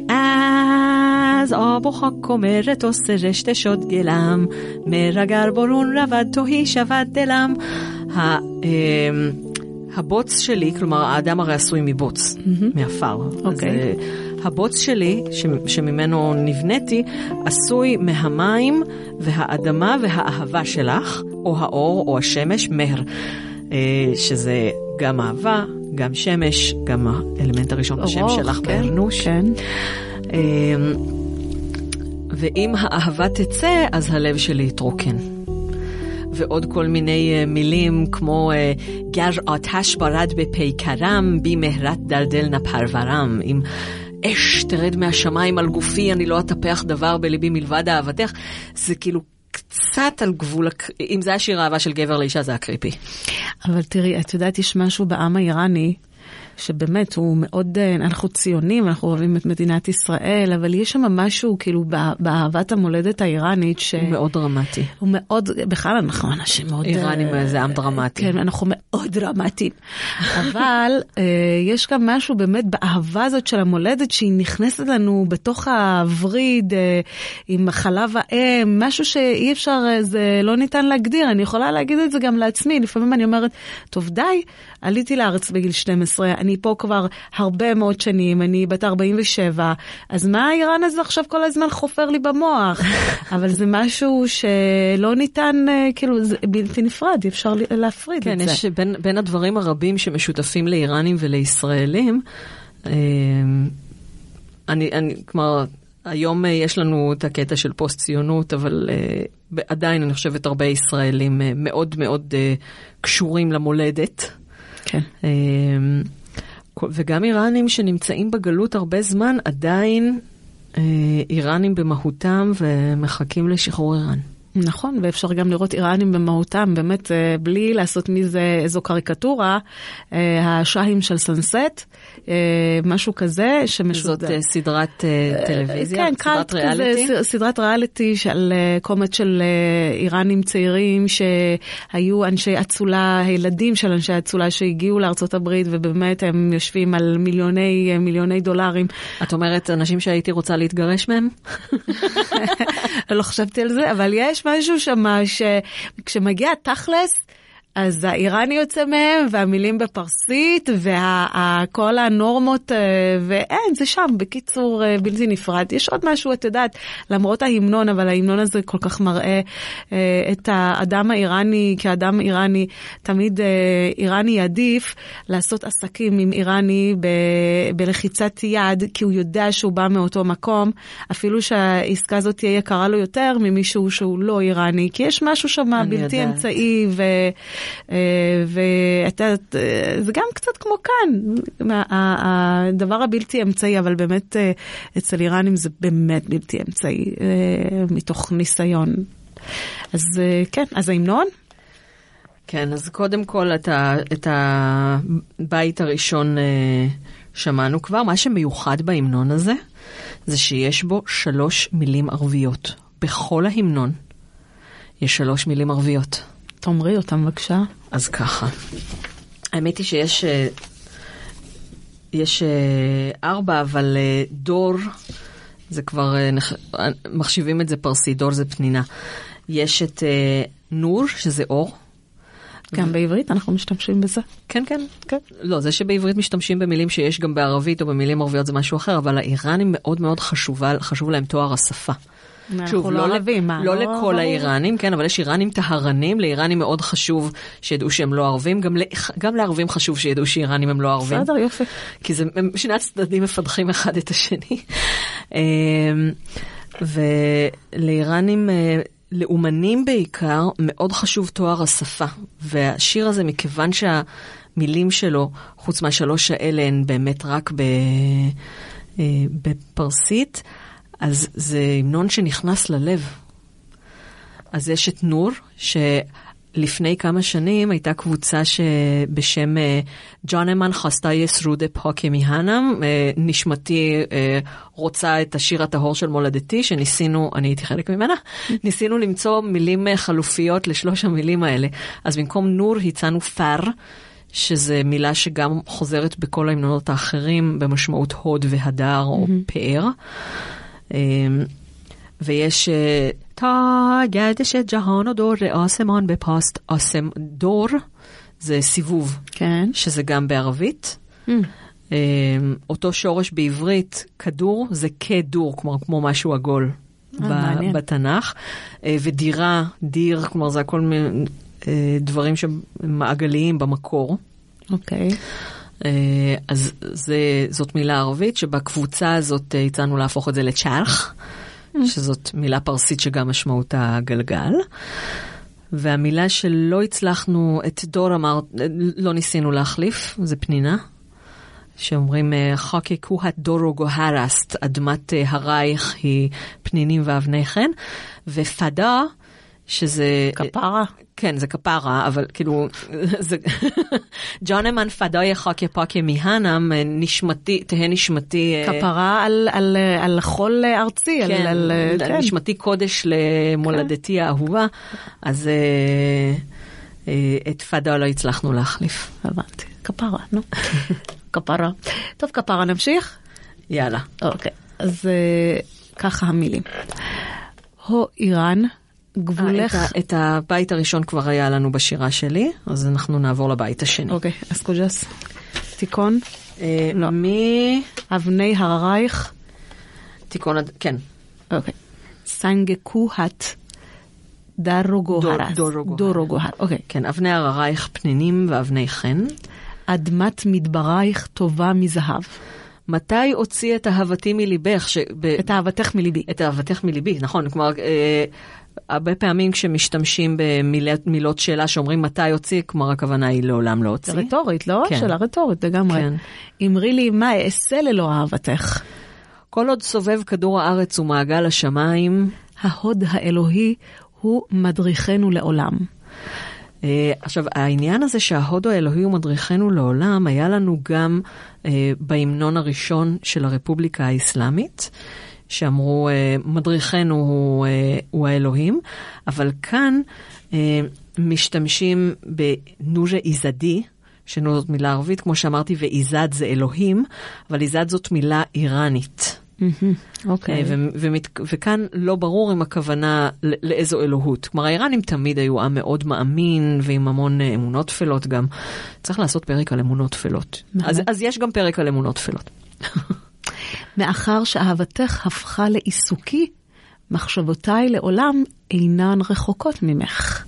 אז אבוכך אומרת עושה רשת שוד גלם, מרגר בורון רבד תוהי שבת אמ, הבוץ שלי, כלומר האדם הרי עשוי מבוץ, מעפר. אז, אוקיי. אה, הבוץ שלי, ש- שממנו נבניתי, עשוי מהמים והאדמה והאהבה שלך, או האור או השמש, מר, אה, שזה גם אהבה, גם שמש, גם האלמנט הראשון בשם ארוך, שלך, כן, בארנוש. כן. אמ, ואם האהבה תצא, אז הלב שלי יתרוקן. ועוד כל מיני אה, מילים כמו אה, גר آتش ברד בפייקרם, בי מהרת דלדל נא פרברם. אם אש תרד מהשמיים על גופי, אני לא אטפח דבר בליבי מלבד אהבתך. זה כאילו קצת על גבול, הק- אם זה היה שיר אהבה של גבר לאישה, זה היה קריפי. אבל תראי, את יודעת, יש משהו בעם האיראני, שבאמת הוא מאוד, אה, אנחנו ציונים, אנחנו אוהבים את מדינת ישראל, אבל יש שם משהו כאילו בא- באהבת המולדת האיראנית, ש... הוא מאוד דרמטי. הוא מאוד, בכלל אנחנו אנשים מאוד... איראנים אה, זה עם דרמטי. כן, אנחנו מאוד דרמטיים. [laughs] אבל אה, יש גם משהו באמת באהבה הזאת של המולדת, שהיא נכנסת לנו בתוך הווריד, עם חלב האם, משהו שאי אפשר, זה לא ניתן להגדיר. אני יכולה להגיד את זה גם לעצמי, לפעמים אני אומרת, טוב די, עליתי לארץ בגיל 12, אני פה כבר הרבה מאוד שנים, אני בת 47, אז מה האיראן הזה עכשיו כל הזמן חופר לי במוח? [laughs] אבל זה משהו שלא ניתן, אה, כאילו, זה בלתי נפרד, אי אפשר להפריד כן, את זה. יש בין, בין הדברים הרבים שמשותפים לאיראנים ולישראלים, אה, אני, אני, כלומר, היום אה, יש לנו את הקטע של פוסט ציונות, אבל ב- עדיין אני חושבת הרבה ישראלים אה, מאוד מאוד אה, קשורים למולדת. כן. כל- וגם איראנים שנמצאים בגלות הרבה זמן, עדיין אה, איראנים במהותם ומחכים לשחרור איראן. נכון, ואפשר גם לראות איראנים במהותם, באמת, אה, בלי לעשות מזה איזו קריקטורה, אה, השאהים של סנסט, אה, משהו כזה שמשודר. זאת סדרת טלוויזיה, כן, סדרת כזה, ריאליטי. ס- סדרת ריאליטי של אה, קומץ של איראנים צעירים שהיו אנשי אצולה, הילדים של אנשי אצולה שהגיעו לארצות הברית ובאמת הם יושבים על מיליוני מיליוני דולרים. את אומרת אנשים שהייתי רוצה להתגרש מהם? [laughs] לא חשבתי על זה, אבל יש משהו שם שכשמגיע תכלס, אז האיראני יוצא מהם, והמילים בפרסית, וכל הנורמות, אה, ואין, זה שם, בקיצור, אה, בלתי נפרד. יש עוד משהו, את יודעת, למרות ההמנון, אבל ההמנון הזה כל כך מראה אה, את האדם האיראני כאדם איראני. תמיד איראני עדיף לעשות עסקים עם איראני ב, בלחיצת יד, כי הוא יודע שהוא בא מאותו מקום, אפילו שהעסקה הזאת תהיה יקרה לו יותר ממישהו שהוא לא איראני, כי יש משהו שם בלתי יודעת. אמצעי, ו... אה, ואתה, זה גם קצת כמו כאן, הדבר הבלתי אמצעי, אבל באמת אה, אצל איראנים זה באמת בלתי אמצעי, אה, מתוך ניסיון. אז כן, אז ההמנון? כן, אז קודם כל את, ה, את הבית הראשון שמענו כבר. מה שמיוחד בהמנון הזה, זה שיש בו שלוש מילים ערביות. בכל ההמנון יש שלוש מילים ערביות. תאמרי אותם בבקשה. אז ככה, האמת היא שיש אה, יש אה, ארבע, אבל אה, דור, זה כבר, מחשיבים את זה פרסי, דור זה פנינה. יש את נור, שזה אור. גם ו... בעברית אנחנו משתמשים בזה. כן, כן, כן. לא, זה שבעברית משתמשים במילים שיש גם בערבית או במילים ערביות זה משהו אחר, אבל האיראנים מאוד מאוד חשובה, חשוב להם תואר השפה. שוב, לא, לא מה? לא, לא לכל האיראנים, כן, אבל יש איראנים טהרנים, לאיראנים מאוד חשוב שידעו שהם לא ערבים, גם, גם לערבים חשוב שידעו שאיראנים הם לא ערבים. בסדר, יופי. כי זה, שני הצדדים מפתחים אחד את השני. אמ, ולאיראנים, אה, לאומנים בעיקר, מאוד חשוב תואר השפה. והשיר הזה, מכיוון שהמילים שלו, חוץ מהשלוש האלה, הן באמת רק ב, אה, בפרסית, אז זה המנון שנכנס ללב. אז יש את נור, שלפני כמה שנים הייתה קבוצה שבשם ג'ונמן חסטה יסרודה פוקי מהנם, נשמתי אה, רוצה את השיר הטהור של מולדתי, שניסינו, אני הייתי חלק ממנה, [laughs] ניסינו למצוא מילים אה, חלופיות לשלוש המילים האלה. אז במקום נור הצענו פאר. שזה מילה שגם חוזרת בכל ההמנונות האחרים במשמעות הוד והדר או פאר. אמ, ויש תא גרדש ג'האן או דור אסמן בפסט אסם דור, זה סיבוב, כן. שזה גם בערבית. Mm. אותו שורש בעברית, כדור, זה כדור, כלומר כמו משהו עגול אה, בתנ"ך. אה, ודירה, דיר, כלומר זה הכל אה, דברים שמעגליים במקור. אוקיי. Okay. אה, אז זה, זאת מילה ערבית שבקבוצה הזאת אה, הצענו להפוך את זה לצ'אלח, mm. שזאת מילה פרסית שגם משמעותה גלגל. והמילה שלא הצלחנו, את דור אמר, לא ניסינו להחליף, זה פנינה. שאומרים, חוקקו הדורו גוהרסט, אדמת הרייך היא פנינים ואבני חן, ופדה, שזה... כפרה. כן, זה כפרה, אבל כאילו, [laughs] זה... [laughs] ג'ונמן פדוי חוקי פוקי מהנם, נשמתי, תהא נשמתי... אה, כפרה על, על, על חול ארצי, כן, על, על, כן. נשמתי קודש למולדתי כן. האהובה, אז אה, אה, את פדה לא הצלחנו להחליף. הבנתי, כפרה, נו. כפרה. טוב, כפרה, נמשיך? יאללה. אוקיי, אז ככה המילים. הו איראן. גבולך... 아, את, את הבית הראשון כבר היה לנו בשירה שלי, אז אנחנו נעבור לבית השני. אוקיי, אז קוג'ס. תיקון? אה, לא. מ... אבני הררייך? תיקון, כן. אוקיי. סנגקוהת דרוגוהרס. דורוגוהר. אוקיי. כן, אבני הררייך פנינים ואבני חן. אדמת מדברייך טובה מזהב. מתי הוציא את אהבתי מליבך? ש... את אהבתך מליבי. את אהבתך מליבי, נכון. כלומר, אה, הרבה פעמים כשמשתמשים במילות שאלה שאומרים מתי הוציא, כלומר הכוונה היא לעולם לא הוציא. רטורית, לא? כן. שאלה רטורית לגמרי. כן. אמרי לי, מה אעשה ללא אהבתך? כל עוד סובב כדור הארץ ומעגל השמיים, ההוד האלוהי הוא מדריכנו לעולם. Uh, עכשיו, העניין הזה שההוד האלוהי הוא מדריכנו לעולם, היה לנו גם uh, בהמנון הראשון של הרפובליקה האסלאמית. שאמרו, אה, מדריכנו הוא, אה, הוא האלוהים, אבל כאן אה, משתמשים בנוז'ה איזדי, שנו זאת מילה ערבית, כמו שאמרתי, ואיזד זה אלוהים, אבל איזד זאת מילה איראנית. Mm. אוקיי. אה, ו- ומת- וכאן לא ברור אם הכוונה לאיזו אלוהות. כלומר, האיראנים תמיד היו עם מאוד מאמין ועם המון אמונות טפלות גם. צריך לעשות פרק על אמונות טפלות. אז, אז יש גם פרק על אמונות טפלות. [laughs] מאחר שאהבתך הפכה לעיסוקי, מחשבותיי לעולם אינן רחוקות ממך.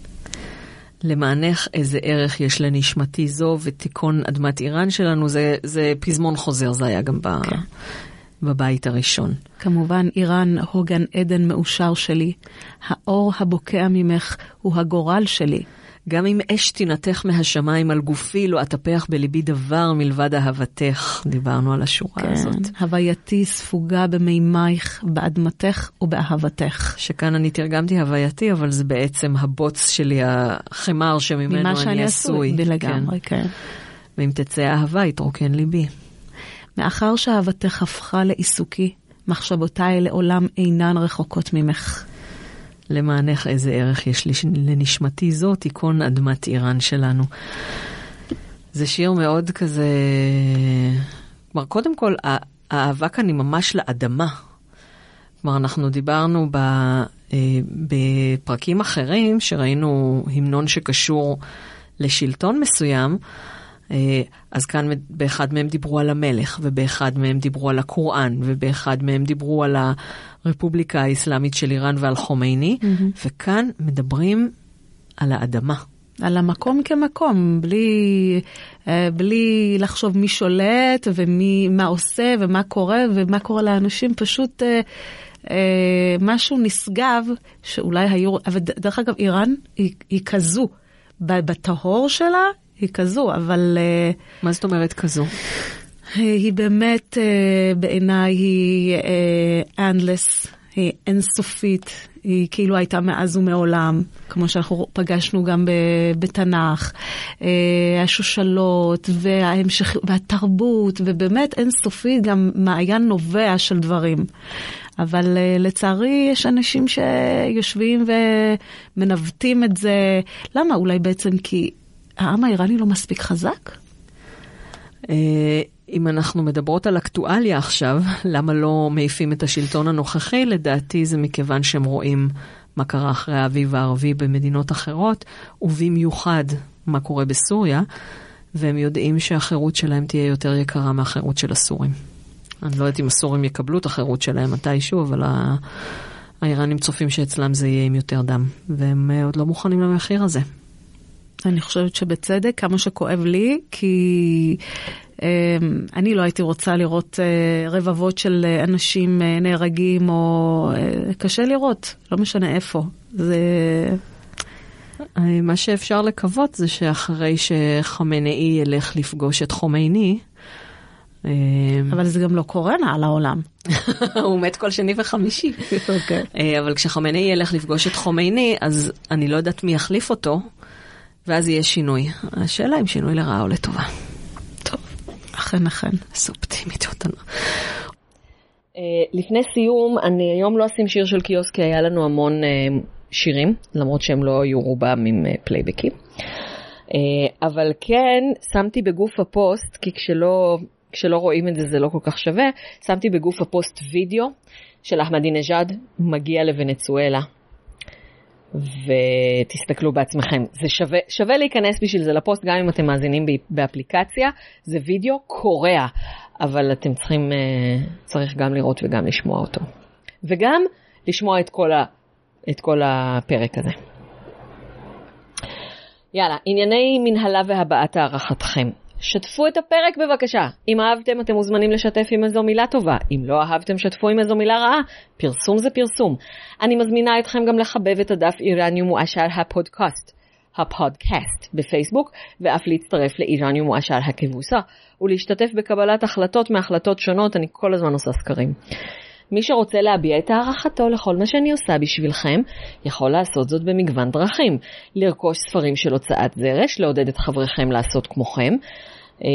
למענך איזה ערך יש לנשמתי זו ותיכון אדמת איראן שלנו, זה, זה פזמון חוזר, זה היה גם ב, כן. בבית הראשון. כמובן, איראן הוא גן עדן מאושר שלי. האור הבוקע ממך הוא הגורל שלי. גם אם אש תינתך מהשמיים על גופי, לא אטפח בליבי דבר מלבד אהבתך. דיברנו על השורה כן, הזאת. הווייתי ספוגה במימייך, באדמתך ובאהבתך. שכאן אני תרגמתי הווייתי, אבל זה בעצם הבוץ שלי, החמר שממנו ממה אני שאני עשוי. עשוי. לגמרי, כן. כן. ואם תצא אהבה, יתרוקן ליבי. מאחר שאהבתך הפכה לעיסוקי, מחשבותיי לעולם אינן רחוקות ממך. למענך איזה ערך יש לש- לנשמתי זו, תיכון אדמת איראן שלנו. זה שיר מאוד כזה... כלומר, קודם כל, ה- האהבה כאן היא ממש לאדמה. כלומר, אנחנו דיברנו ב, אה, בפרקים אחרים, שראינו המנון שקשור לשלטון מסוים, אה, אז כאן באחד מהם דיברו על המלך, ובאחד מהם דיברו על הקוראן, ובאחד מהם דיברו על הרפובליקה האסלאמית של איראן ועל חומייני, וכאן מדברים על האדמה. על המקום כמקום, בלי, אה, בלי לחשוב מי שולט ומי מה עושה ומה קורה ומה קורה לאנשים, פשוט אה, אה, משהו נשגב שאולי היו, אבל דרך אגב איראן היא, היא כזו, בטהור שלה היא כזו, אבל מה זאת אומרת כזו? היא באמת אה, בעיניי היא אה, endless, היא אינסופית, היא כאילו הייתה מאז ומעולם, כמו שאנחנו פגשנו גם בתנ"ך, אה, השושלות וההמשך, והתרבות, ובאמת אינסופית גם מעיין נובע של דברים. אבל לצערי יש אנשים שיושבים ומנווטים את זה. למה? אולי בעצם כי העם האיראני לא מספיק חזק? אם אנחנו מדברות על אקטואליה עכשיו, [laughs] למה לא מעיפים את השלטון הנוכחי? לדעתי זה מכיוון שהם רואים מה קרה אחרי האביב הערבי במדינות אחרות, ובמיוחד מה קורה בסוריה, והם יודעים שהחירות שלהם תהיה יותר יקרה מהחירות של הסורים. אני לא יודעת אם הסורים יקבלו את החירות שלהם מתישהו, אבל ה- האיראנים צופים שאצלם זה יהיה עם יותר דם, והם אה, עוד לא מוכנים למחיר הזה. אני חושבת שבצדק, כמה שכואב לי, כי אני לא הייתי רוצה לראות אה, רבבות של אה, אנשים אה, נהרגים, או קשה לראות, לא משנה איפה. זה... מה שאפשר לקוות זה שאחרי שחמינאי ילך לפגוש את חומייני, אה, אבל זה גם לא קורה על העולם. [laughs] הוא מת כל שני וחמישי. אוקיי. אה, אבל כשחמינאי ילך לפגוש את חומייני, אז אני לא יודעת מי יחליף אותו, ואז יהיה שינוי. השאלה אם שינוי לרעה או לטובה. אכן אכן. איזה אופטימיות אנחנו. אה, לפני סיום, אני היום לא אשים שיר של קיוסק, כי היה לנו המון אה, שירים, למרות שהם לא היו רובם עם אה, פלייבקים. אבל כן, שמתי בגוף הפוסט, כי כשלא, כשלא רואים את זה זה לא כל כך שווה, שמתי בגוף הפוסט וידאו של אחמדינג'אד מגיע לוונצואלה. ותסתכלו בעצמכם. זה שווה, שווה להיכנס בשביל זה לפוסט, גם אם אתם מאזינים באפליקציה, זה וידאו קורע, אבל אתם צריכים, אה, צריך גם לראות וגם לשמוע אותו. וגם לשמוע את כל, ה, את כל הפרק הזה. יאללה, ענייני מנהלה והבעת הערכתכם. שתפו את הפרק בבקשה. אם אהבתם, אתם מוזמנים לשתף עם איזו מילה טובה. אם לא אהבתם, שתפו עם איזו מילה רעה. פרסום זה פרסום. אני מזמינה אתכם גם לחבב את הדף איראניום מועשר הפודקאסט, הפודקאסט בפייסבוק, ואף להצטרף לאיראניום מועשר הכבוסה, ולהשתתף בקבלת החלטות מהחלטות שונות, אני כל הזמן עושה סקרים. מי שרוצה להביע את הערכתו לכל מה שאני עושה בשבילכם, יכול לעשות זאת במגוון דרכים. לרכוש ספרים של הוצאת זרש, לעודד את חבריכם לעשות כמוכם. אה,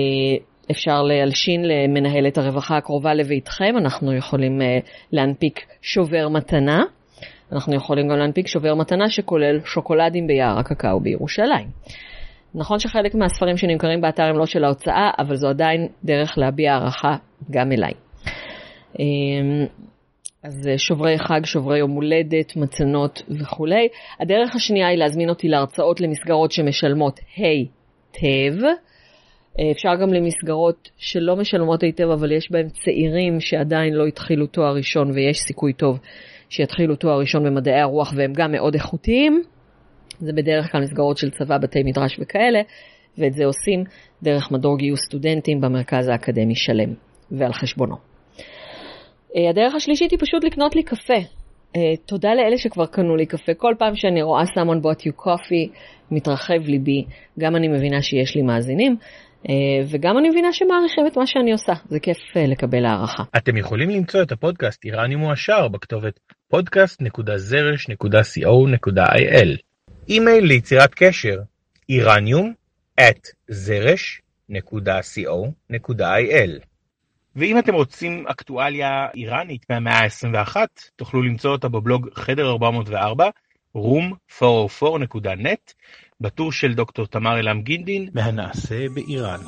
אפשר להלשין למנהלת הרווחה הקרובה לביתכם, אנחנו יכולים אה, להנפיק שובר מתנה. אנחנו יכולים גם להנפיק שובר מתנה שכולל שוקולדים ביער הקקאו בירושלים. נכון שחלק מהספרים שנמכרים באתר הם לא של ההוצאה, אבל זו עדיין דרך להביע הערכה גם אליי. אז שוברי חג, שוברי יום הולדת, מצנות וכולי. הדרך השנייה היא להזמין אותי להרצאות למסגרות שמשלמות היטב. אפשר גם למסגרות שלא משלמות היטב, אבל יש בהן צעירים שעדיין לא התחילו תואר ראשון ויש סיכוי טוב שיתחילו תואר ראשון במדעי הרוח והם גם מאוד איכותיים. זה בדרך כלל מסגרות של צבא, בתי מדרש וכאלה, ואת זה עושים דרך מדור גיוס סטודנטים במרכז האקדמי שלם ועל חשבונו. אה, הדרך השלישית היא פשוט לקנות לי קפה. Uh, תודה לאלה שכבר קנו לי קפה. כל פעם שאני רואה someone bought you coffee, מתרחב ליבי. גם אני מבינה שיש לי מאזינים, uh, וגם אני מבינה שמעריכים את מה שאני עושה. זה כיף לקבל הערכה. אתם יכולים למצוא את הפודקאסט איראני מועשר בכתובת podcast.zrsh.co.il אימייל ליצירת קשר איראניום at zrsh.co.il ואם אתם רוצים אקטואליה איראנית מהמאה ה-21, תוכלו למצוא אותה בבלוג חדר 404, room404.net, בטור של דוקטור תמר אלעם גינדין, מהנעשה באיראן.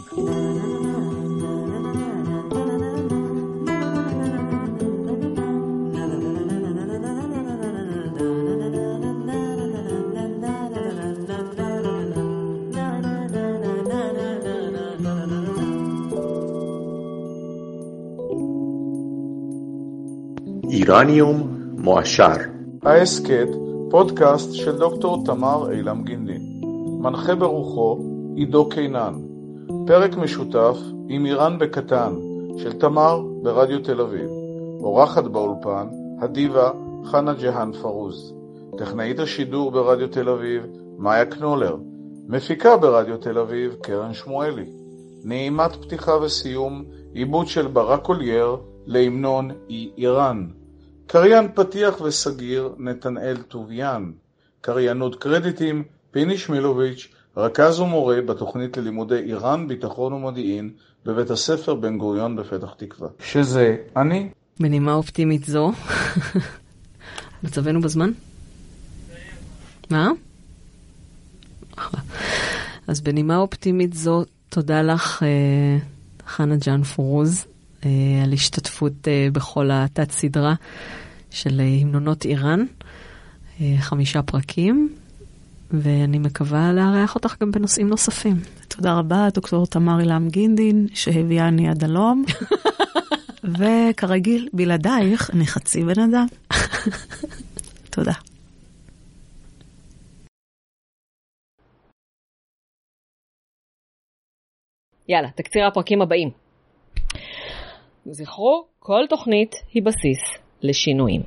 איראניום מועשר. ההסכת, פודקאסט של דוקטור תמר אילם גינדין. מנחה ברוחו עידו קינן. פרק משותף עם איראן בקטן של תמר ברדיו תל אביב. אורחת באולפן הדיבה חנה ג'האן פרוז. טכנאית השידור ברדיו תל אביב מאיה קנולר. מפיקה ברדיו תל אביב קרן שמואלי. נעימת פתיחה וסיום עיבוד של ברק אולייר להמנון אי איראן. קריין פתיח וסגיר נתנאל טוביאן. קריינות קרדיטים פיני שמילוביץ', רכז ומורה בתוכנית ללימודי איראן, ביטחון ומודיעין בבית הספר בן גוריון בפתח תקווה. שזה אני. בנימה אופטימית זו, מצבנו בזמן? מה? אז בנימה אופטימית זו, תודה לך, אה, חנה ג'אן פורוז, אה, על השתתפות אה, בכל התת-סדרה של המנונות איראן, חמישה פרקים, ואני מקווה לארח אותך גם בנושאים נוספים. תודה רבה, דוקטור תמר אילם גינדין, שהביאני עד הלום. [laughs] וכרגיל, בלעדייך, אני חצי בן אדם. [laughs] תודה. יאללה, תקציר הפרקים הבאים. זכרו, כל תוכנית היא בסיס לשינויים.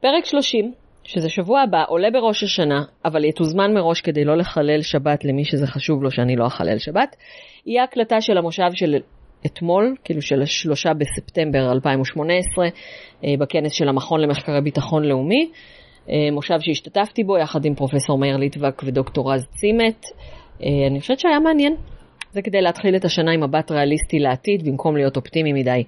פרק 30, שזה שבוע הבא, עולה בראש השנה, אבל יתוזמן מראש כדי לא לחלל שבת למי שזה חשוב לו שאני לא אחלל שבת, יהיה הקלטה של המושב של אתמול, כאילו של השלושה בספטמבר 2018, אה, בכנס של המכון למחקרי ביטחון לאומי, אה, מושב שהשתתפתי בו יחד עם פרופסור מאיר ליטבק ודוקטור רז צימת. אה, אני חושבת שהיה מעניין. זה כדי להתחיל את השנה עם מבט ריאליסטי לעתיד, במקום להיות אופטימי מדי.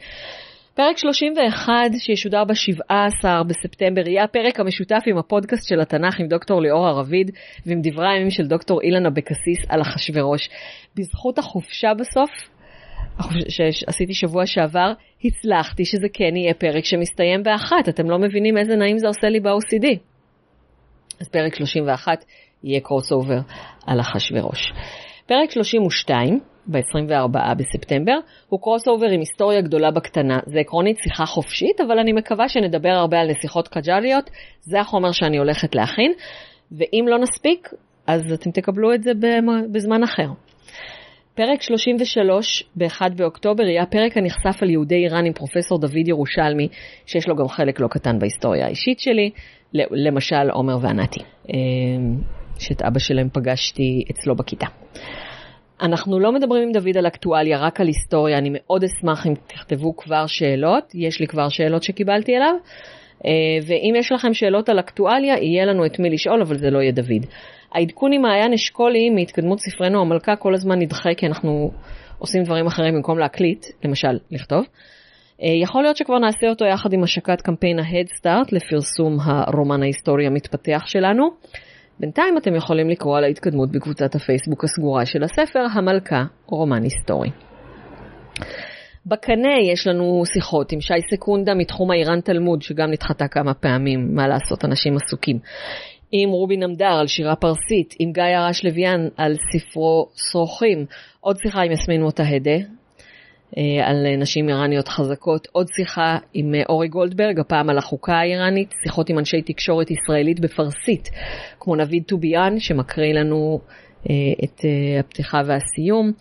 פרק 31 שישודר ב-17 בספטמבר יהיה הפרק המשותף עם הפודקאסט של התנ"ך עם דוקטור ליאור הרביד ועם דברי הימים של דוקטור אילן אבקסיס על אחשוורוש. בזכות החופשה בסוף, שעשיתי שבוע שעבר, הצלחתי שזה כן יהיה פרק שמסתיים באחת. אתם לא מבינים איזה נעים זה עושה לי ב-OCD. אז פרק 31 יהיה crossover על אחשוורוש. פרק 32, ב-24 בספטמבר, הוא crossover עם היסטוריה גדולה בקטנה. זה עקרונית שיחה חופשית, אבל אני מקווה שנדבר הרבה על נסיכות קג'אליות. זה החומר שאני הולכת להכין, ואם לא נספיק, אז אתם תקבלו את זה בזמן אחר. פרק 33 ב-1 באוקטובר יהיה הפרק הנכסף על יהודי איראן עם פרופסור דוד ירושלמי, שיש לו גם חלק לא קטן בהיסטוריה האישית שלי, למשל עומר וענתי. אמ, שאת אבא שלהם פגשתי אצלו בכיתה. אנחנו לא מדברים עם דוד על אקטואליה, רק על היסטוריה. אני מאוד אשמח אם תכתבו כבר שאלות, יש לי כבר שאלות שקיבלתי אליו. אה, ואם יש לכם שאלות על אקטואליה, יהיה לנו את מי לשאול, אבל זה לא יהיה דוד. העדכון עם מעיין אשכולי מהתקדמות ספרנו המלכה כל הזמן נדחה, כי אנחנו עושים דברים אחרים במקום להקליט, למשל, לכתוב. אה, יכול להיות שכבר נעשה אותו יחד עם השקת קמפיין ה-Head Start לפרסום הרומן ההיסטורי המתפתח שלנו. בינתיים אתם יכולים לקרוא על ההתקדמות בקבוצת הפייסבוק הסגורה של הספר, המלכה, רומן היסטורי. בקנה יש לנו שיחות עם שי סקונדה מתחום האיראן תלמוד, שגם נדחתה כמה פעמים, מה לעשות, אנשים עסוקים. עם רובי נמדר על שירה פרסית, עם גיא הרש לוויאן על ספרו שרוכים, עוד שיחה עם יסמין מוטהדה, על נשים איראניות חזקות, עוד שיחה עם אה, אורי גולדברג, הפעם על החוקה האיראנית, שיחות עם אנשי תקשורת ישראלית בפרסית, כמו נביד טוביאן, שמקריא לנו אה, את הפתיחה והסיום,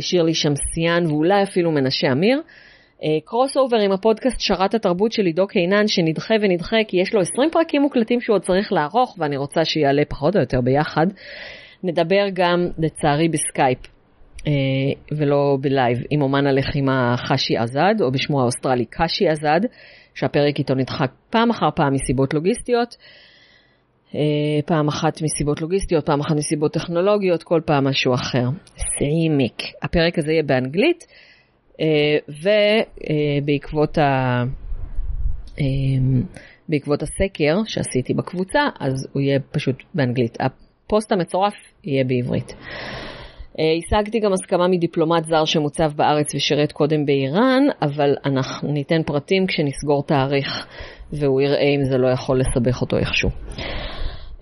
שירלי שמסיאן ואולי אפילו מנשה אמיר. crossover עם הפודקאסט שרת התרבות של עידו קינן שנדחה ונדחה כי יש לו 20 פרקים מוקלטים שהוא עוד צריך לערוך ואני רוצה שיעלה פחות או יותר ביחד. נדבר גם לצערי בסקייפ אה, ולא ב live עם אומן הלחימה חשי עזד או בשמו האוסטרלי קשי עזד שהפרק איתו נדחק פעם אחר פעם מסיבות לוגיסטיות. אה, פעם אחת מסיבות לוגיסטיות, פעם אחת מסיבות טכנולוגיות, כל פעם משהו אחר. סעימיק. הפרק הזה יהיה באנגלית. אה, ובעקבות ה... אה, בעקבות הסקר שעשיתי בקבוצה, אז הוא יהיה פשוט באנגלית. הפוסט המצורף יהיה בעברית. אה, השגתי גם הסכמה מדיפלומט זר שמוצב בארץ ושירת קודם באיראן, אבל אנחנו ניתן פרטים כשנסגור תאריך והוא יראה אם זה לא יכול לסבך אותו איכשהו.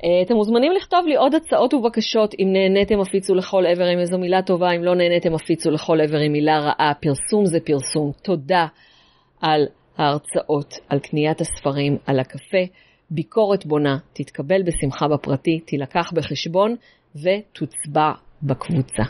אה, אתם מוזמנים לכתוב לי עוד הצעות ובקשות, אם נהניתם הפיצו לכל עבר עם איזו מילה טובה, אם לא נהניתם הפיצו לכל עבר עם מילה רעה, פרסום זה פרסום. תודה על ההרצאות, על קניית הספרים, על הקפה. ביקורת בונה תתקבל בשמחה בפרטי, תילקח בחשבון ותוצבע בקבוצה.